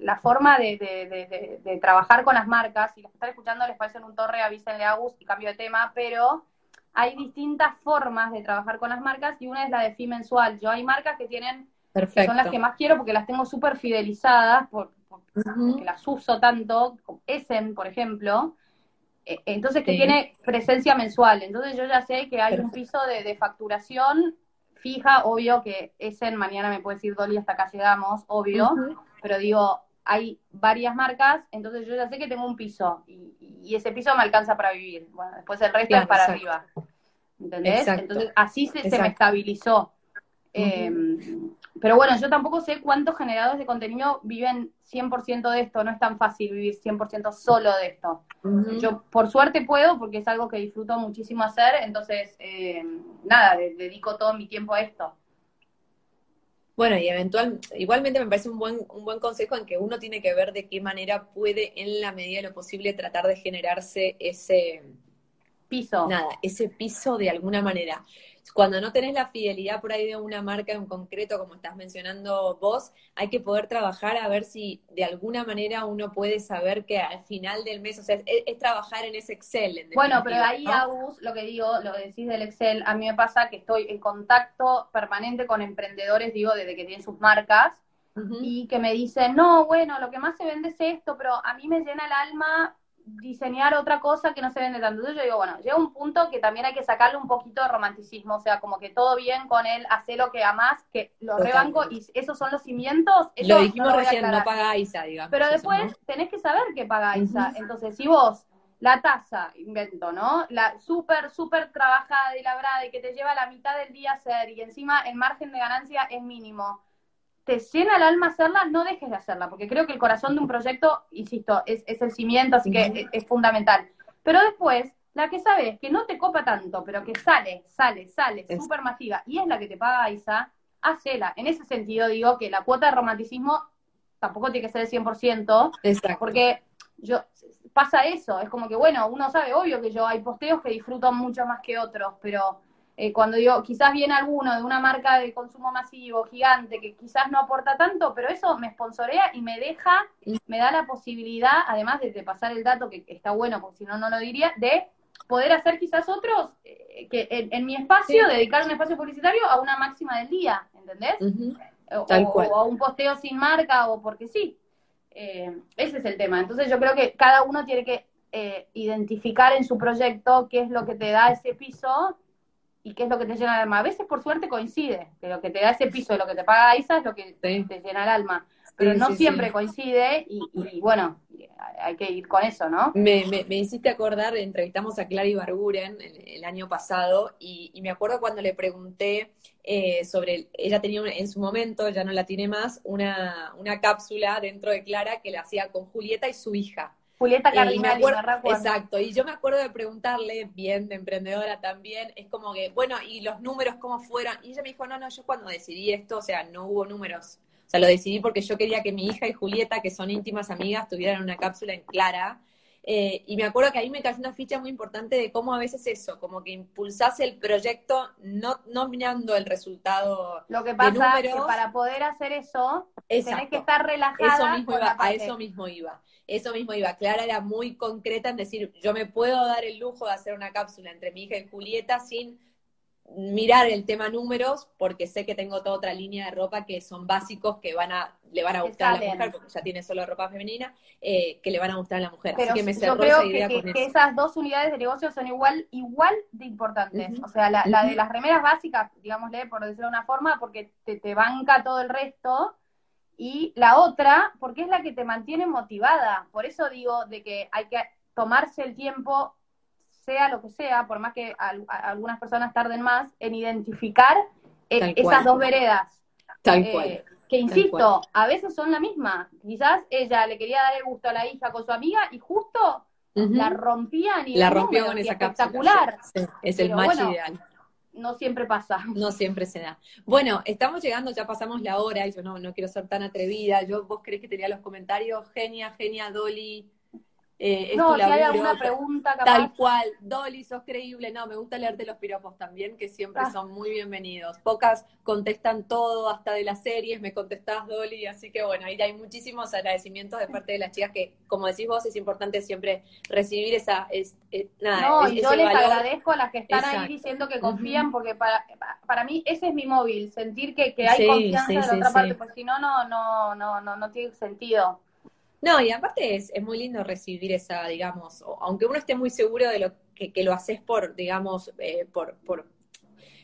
Speaker 2: la forma de, trabajar con las marcas, si los que están escuchando les parecen un torre, avísenle a Gus y cambio de tema, pero hay distintas formas de trabajar con las marcas y una es la de fee mensual. Yo hay marcas que tienen, son las que más quiero porque las tengo súper fidelizadas, por, porque las uso tanto, Essen, por ejemplo, e, entonces que tiene presencia mensual. Entonces yo ya sé que hay un piso de, facturación fija, obvio que Essen mañana me puede decir Dolly hasta acá llegamos, obvio, pero digo, hay varias marcas, entonces yo ya sé que tengo un piso y, ese piso me alcanza para vivir. Bueno, después el resto es para arriba. ¿Entendés? Entonces así se, se me estabilizó. Pero bueno, yo tampoco sé cuántos generadores de contenido viven 100% de esto, no es tan fácil vivir 100% solo de esto. Yo por suerte puedo porque es algo que disfruto muchísimo hacer, entonces em, nada, dedico todo mi tiempo a esto.
Speaker 1: Bueno, y eventual, igualmente me parece un buen, un buen consejo en que uno tiene que ver de qué manera puede, en la medida de lo posible, tratar de generarse ese
Speaker 2: piso.
Speaker 1: Nada, ese piso de alguna manera cuando no tenés la fidelidad por ahí de una marca en concreto, como estás mencionando vos, hay que poder trabajar a ver si de alguna manera uno puede saber que al final del mes, o sea, es, trabajar en ese Excel.
Speaker 2: bueno, pero ahí, Agus, lo que digo, lo que decís del Excel, a mí me pasa que estoy en contacto permanente con emprendedores, digo, desde que tienen sus marcas, y que me dicen, no, bueno, lo que más se vende es esto, pero a mí me llena el alma diseñar otra cosa que no se vende tanto. Entonces yo digo, bueno, llega un punto que también hay que sacarle un poquito de romanticismo, o sea, como que todo bien con él, hace lo que amás, que lo rebanco y esos son los cimientos.
Speaker 1: lo dijimos recién, no paga ISA, digamos.
Speaker 2: Pero después tenés que saber que paga ISA. Entonces, si vos la tasa, invento, ¿no? La súper, súper trabajada y labrada y que te lleva la mitad del día hacer y encima el margen de ganancia es mínimo te llena el alma hacerla, no dejes de hacerla, porque creo que el corazón de un proyecto, insisto, es, el cimiento, así que es, fundamental. Pero después, la que sabes que no te copa tanto, pero que sale, sale, sale, súper masiva, y es la que te paga Isa, hacela. En ese sentido digo que la cuota de romanticismo tampoco tiene que ser el 100%, Exacto. porque yo pasa eso, es como que, bueno, uno sabe, obvio que yo hay posteos que disfruto mucho más que otros, pero eh, cuando digo, quizás viene alguno de una marca de consumo masivo gigante que quizás no aporta tanto, pero eso me sponsorea y me deja, me da la posibilidad, además de, pasar el dato que está bueno, porque si no, no lo diría, de poder hacer quizás otros, eh, que en, mi espacio, dedicar un espacio publicitario a una máxima del día, ¿entendés? o, a un posteo sin marca o porque sí. Eh, ese es el tema. Entonces yo creo que cada uno tiene que identificar en su proyecto qué es lo que te da ese piso y qué es lo que te llena el alma. A veces por suerte coincide, que lo que te da ese piso de lo que te paga Isa es lo que te llena el alma. Pero no siempre coincide y, bueno, hay que ir con eso, ¿no?
Speaker 1: Me, me, hiciste acordar, entrevistamos a Clary Barburen el, año pasado y, me acuerdo cuando le pregunté eh, sobre, ella tenía en su momento, ya no la tiene más, una, una cápsula dentro de Clara que la hacía con Julieta y su hija.
Speaker 2: Julieta Cardinal.
Speaker 1: exacto, y yo me acuerdo de preguntarle, bien de emprendedora también, es como que, bueno, ¿y los números cómo fueron? Y ella me dijo, no, no, yo cuando decidí esto, o sea, no hubo números. O sea, lo decidí porque yo quería que mi hija y Julieta, que son íntimas amigas, tuvieran una cápsula en clara. Eh, y me acuerdo que ahí me cayó una ficha muy importante de cómo a veces eso, como que impulsase el proyecto no, no mirando el resultado.
Speaker 2: Lo que pasa es que para poder hacer eso, tenés que estar relajada.
Speaker 1: Eso mismo a eso mismo iba eso mismo iba. Clara era muy concreta en decir, yo me puedo dar el lujo de hacer una cápsula entre mi hija y Julieta sin mirar el tema números, porque sé que tengo toda otra línea de ropa que son básicos que van a, le van a gustar a la mujer, porque ya tiene solo ropa femenina, eh, que le van a gustar a la mujer.
Speaker 2: Así que me yo creo que, esas dos unidades de negocio son igual, igual de importantes. O sea, la, de las remeras básicas, digámosle, por decirlo de una forma, porque te, te banca todo el resto, y la otra, porque es la que te mantiene motivada. Por eso digo de que hay que tomarse el tiempo, sea lo que sea, por más que algunas personas tarden más, en identificar eh, esas dos veredas.
Speaker 1: Tal eh, cual.
Speaker 2: Que insisto, a veces son la misma. Quizás ella le quería dar el gusto a la hija con su amiga y justo la rompían y
Speaker 1: la rompió con esa espectacular. es el match ideal
Speaker 2: no siempre pasa.
Speaker 1: No siempre se da. Bueno, estamos llegando, ya pasamos la hora y yo no, no quiero ser tan atrevida. Yo, vos crees que tenía los comentarios, genia, genia, Dolly,
Speaker 2: eh, no, si hay alguna pregunta capaz.
Speaker 1: Tal cual, Dolly, sos creíble. No, me gusta leerte los piropos también, que siempre ah. son muy bienvenidos. Pocas contestan todo, hasta de las series me contestás, Dolly. Así que bueno, ahí hay muchísimos agradecimientos de parte de las chicas que, como decís vos, es importante siempre recibir esa. Es,
Speaker 2: nada, no, y yo les agradezco a las que están ahí diciendo que confían, porque para, para mí ese es mi móvil, sentir que, que hay confianza de la otra parte, porque si no, no, no, no, no, no tiene sentido.
Speaker 1: No, y aparte es, es muy lindo recibir esa, digamos, aunque uno esté muy seguro de lo que, que lo haces por, digamos, eh, por, por,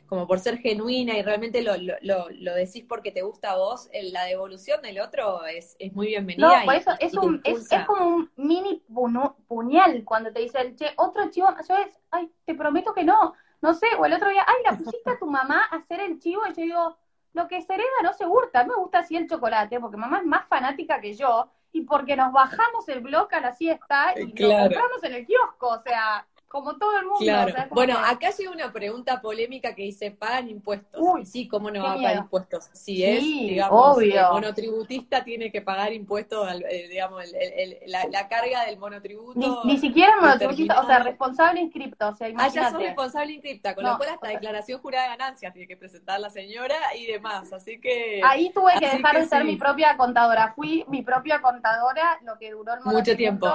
Speaker 1: como por ser genuina y realmente lo, lo, lo, decís porque te gusta a vos, la devolución del otro es, es muy bienvenida.
Speaker 2: No, por eso es, un, es, es, como un mini puñal cuando te dicen, che, otro chivo, yo es, ay, te prometo que no, no sé, o el otro día, ay, la pusiste a tu mamá a hacer el chivo, y yo digo, lo que se hereda no se hurta, me gusta así el chocolate, porque mamá es más fanática que yo, y porque nos bajamos el blog a la siesta y lo compramos en el kiosco, o sea, como todo el mundo.
Speaker 1: Claro. bueno, acá llega una pregunta polémica que dice, ¿pagan impuestos? sí, ¿cómo no va a pagar impuestos? Si es, digamos, obvio. el monotributista tiene que pagar impuestos, eh, digamos, la, carga del monotributo.
Speaker 2: Ni, siquiera monotributista, o sea, responsable inscripto, o sea, imagínate.
Speaker 1: Ah, ya sos responsable inscripta, con lo cual hasta declaración jurada de ganancias tiene que presentar la señora y demás, así que...
Speaker 2: Ahí tuve que dejar de ser mi propia contadora, fui mi propia contadora, lo que duró el
Speaker 1: Mucho tiempo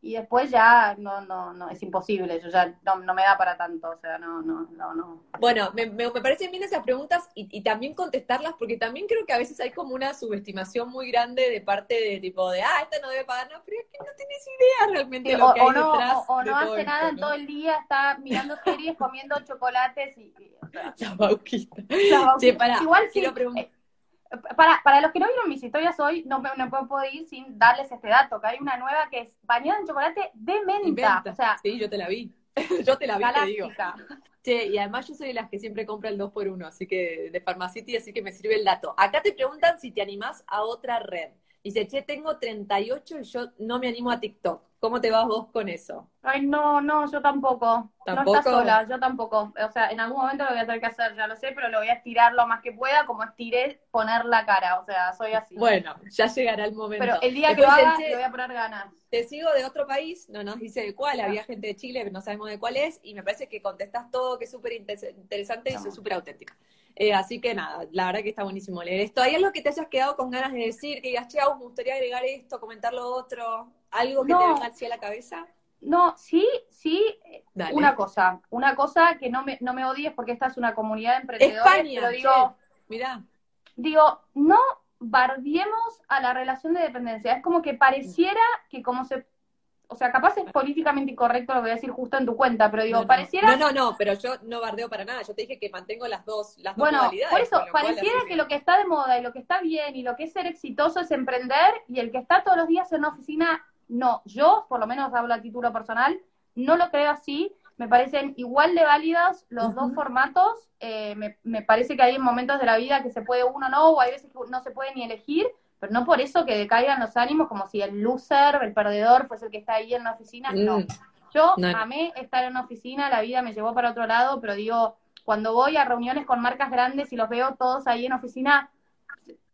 Speaker 2: y después ya no, no, no, es imposible, yo ya no, no me da para tanto, o sea, no, no, no, no.
Speaker 1: Bueno, me, me, parecen bien esas preguntas y, y, también contestarlas, porque también creo que a veces hay como una subestimación muy grande de parte de tipo de, ah, esta no debe pagar, no, pero es que no tienes idea realmente de lo que hay
Speaker 2: no,
Speaker 1: detrás.
Speaker 2: O, no hace nada en todo el día, está mirando series, comiendo chocolates y... o
Speaker 1: sea, la bauquita. Sí, para, Igual sí, eh,
Speaker 2: para, para los que no vieron mis historias hoy, no, no puedo ir sin darles este dato, que hay una nueva que es bañada en chocolate de menta. O sea,
Speaker 1: sí, yo te la vi. yo te la vi, te digo. Che, y además yo soy de las que siempre compra el 2x1, así que de Pharmacity, así que me sirve el dato. Acá te preguntan si te animás a otra red. Dice, che, tengo 38 y yo no me animo a TikTok. ¿Cómo te vas vos con eso?
Speaker 2: Ay, no, no, yo tampoco. ¿Tampoco? No estás sola, yo tampoco. O sea, en algún momento lo voy a tener que hacer, ya lo sé, pero lo voy a estirar lo más que pueda, como estiré poner la cara. O sea, soy así.
Speaker 1: Bueno, ya llegará el momento.
Speaker 2: Pero el día que lo haga, le voy a poner ganas.
Speaker 1: Te sigo de otro país, no nos dice de cuál, había gente de Chile, no sabemos de cuál es, y me parece que contestás todo, que es súper interesante y súper auténtica. Eh, así que nada, la verdad que está buenísimo leer esto. ¿Hay algo que te hayas quedado con ganas de decir? Que digas, che, me gustaría agregar esto, comentar lo otro. ¿Algo que te venga hacia la cabeza?
Speaker 2: No, sí, sí, una cosa, una cosa que no me, no me odies porque esta es una comunidad de emprendedores, España, digo,
Speaker 1: mira.
Speaker 2: digo, no bardiemos a la relación de dependencia, es como que pareciera que como se o sea, capaz es políticamente incorrecto lo voy a decir justo en tu cuenta, pero digo, pareciera...
Speaker 1: No, no, no, pero yo no bardeo para nada, yo te dije que mantengo las dos, las
Speaker 2: bueno,
Speaker 1: dos
Speaker 2: Por eso, pareciera que lo que está de moda y lo que está bien y lo que es ser exitoso es emprender y el que está todos los días en una oficina, no. Yo, por lo menos hablo a título personal, no lo creo así, me parecen igual de válidos los dos formatos, eh, me, me parece que hay momentos de la vida que se puede uno no, o hay veces que no se puede ni elegir, pero no por eso que decaigan los ánimos como si el loser, el perdedor, fuese el que está ahí en la oficina. No. Mm. Yo amé estar en una oficina, la vida me llevó para otro lado, pero digo, cuando voy a reuniones con marcas grandes y los veo todos ahí en oficina,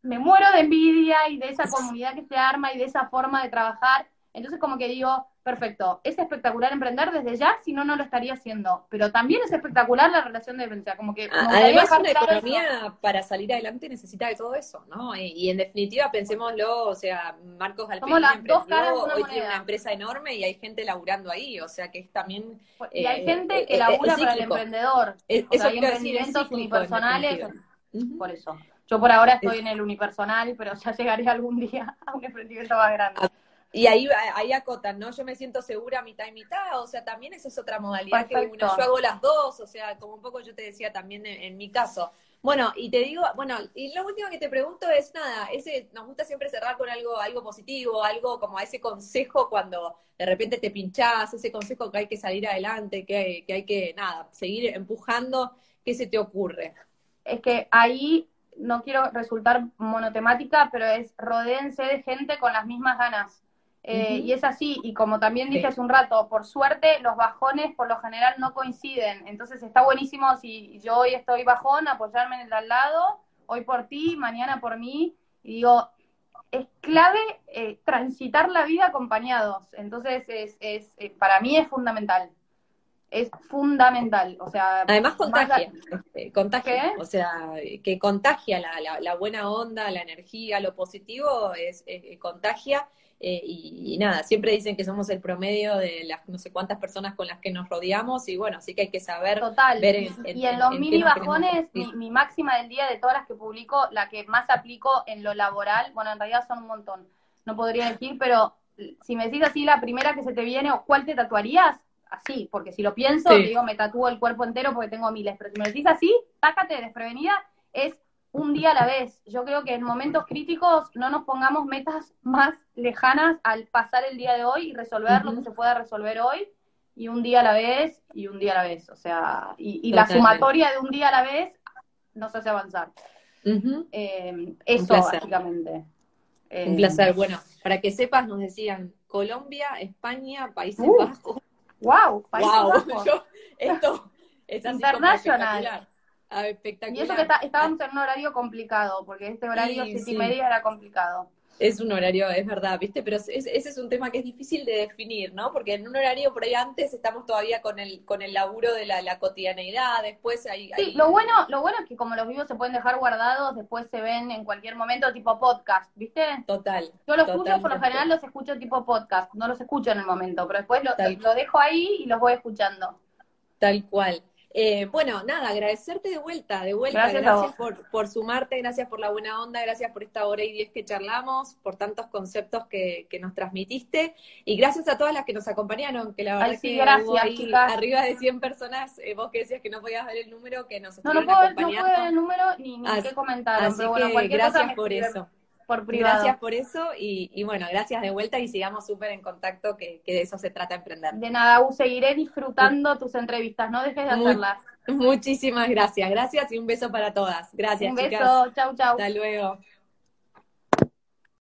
Speaker 2: me muero de envidia y de esa comunidad que se arma y de esa forma de trabajar. Entonces como que digo, perfecto, es espectacular emprender desde ya, si no, no lo estaría haciendo. Pero también es espectacular la relación de dependencia, como que...
Speaker 1: Además, una economía para salir adelante necesita de todo eso, ¿no? Y, en definitiva, pensémoslo, o sea, Marcos Alpini hoy tiene una empresa enorme y hay gente laburando ahí, o sea que es también...
Speaker 2: Y hay eh, gente eh, que labura para el emprendedor. eso hay emprendimientos unipersonales, por eso. Yo por ahora estoy en el unipersonal, pero ya llegaré algún día a un emprendimiento más grande.
Speaker 1: Y ahí, ahí acotan, ¿no? Yo me siento segura mitad y mitad, o sea, también esa es otra modalidad que uno, yo hago las dos, o sea, como un poco yo te decía también en, mi caso. Bueno, y te digo, bueno, y lo último que te pregunto es nada, ese, nos gusta siempre cerrar con algo, algo positivo, algo como ese consejo cuando de repente te pinchás, ese consejo que hay que salir adelante, que hay, que hay que, nada, seguir empujando, ¿qué se te ocurre?
Speaker 2: Es que ahí no quiero resultar monotemática, pero es rodéense de gente con las mismas ganas Eh, y es así, y como también dije hace un rato, por suerte los bajones por lo general no coinciden, entonces está buenísimo si yo hoy estoy bajón, apoyarme en el al lado, hoy por ti, mañana por mí, y digo, es clave eh, transitar la vida acompañados, entonces es, es, eh, para mí es fundamental. Es fundamental. O sea,
Speaker 1: además contagia, este, contagia, o sea, que contagia la, la, buena onda, la energía, lo positivo, es, contagia. Eh, y, nada, siempre dicen que somos el promedio de las no sé cuántas personas con las que nos rodeamos y bueno, así que hay que saber
Speaker 2: Total. ver y en los mini bajones, mi, mi, máxima del día de todas las que publico, la que más aplico en lo laboral, bueno, en realidad son un montón, no podría decir, pero si me decís así la primera que se te viene, o ¿cuál te tatuarías? así, porque si lo pienso, digo, me tatúo el cuerpo entero porque tengo miles, pero si me decís así, tácate desprevenida, es un día a la vez. Yo creo que en momentos críticos no nos pongamos metas más lejanas al pasar el día de hoy y resolver lo que se pueda resolver hoy, y un día a la vez, y un día a la vez. O sea, y, la sumatoria de un día a la vez nos hace avanzar. Eh, eso, básicamente.
Speaker 1: un placer. Eh, bueno, para que sepas, nos decían Colombia, España, Países Bajos,
Speaker 2: wow,
Speaker 1: Yo, esto es así
Speaker 2: internacional.
Speaker 1: Espectacular.
Speaker 2: Y eso que estábamos en un horario complicado, porque este horario siete y media era complicado.
Speaker 1: Es un horario, es verdad, ¿viste? Pero ese es un tema que es difícil de definir, ¿no? Porque en un horario por ahí antes estamos todavía con el con el laburo de la, la cotidianeidad, después hay,
Speaker 2: Sí, lo bueno lo bueno es que como los vivos se pueden dejar guardados, después se ven en cualquier momento tipo podcast, ¿viste?
Speaker 1: Total.
Speaker 2: Yo los escucho, por lo general los escucho tipo podcast, no los escucho en el momento, pero después lo, lo dejo ahí y los voy escuchando.
Speaker 1: Tal cual. Eh, bueno, nada, agradecerte de vuelta, de vuelta. Gracias, por, sumarte, gracias por la buena onda, gracias por esta hora y diez que charlamos, por tantos conceptos que, nos transmitiste. Y gracias a todas las que nos acompañaron, que la verdad que
Speaker 2: gracias,
Speaker 1: arriba de 100 personas, eh, vos que decías que no podías ver el número, que nos
Speaker 2: No, no puedo, no puedo ver el número ni, ni qué comentaron, pero bueno,
Speaker 1: gracias por eso
Speaker 2: por privado.
Speaker 1: Gracias por eso y, bueno, gracias de vuelta y sigamos súper en contacto, que, de eso se trata emprender.
Speaker 2: De nada, seguiré disfrutando tus entrevistas, no dejes de hacerlas.
Speaker 1: Muchísimas gracias, gracias y un beso para todas. Gracias,
Speaker 2: un beso, chau, chau.
Speaker 1: Hasta luego.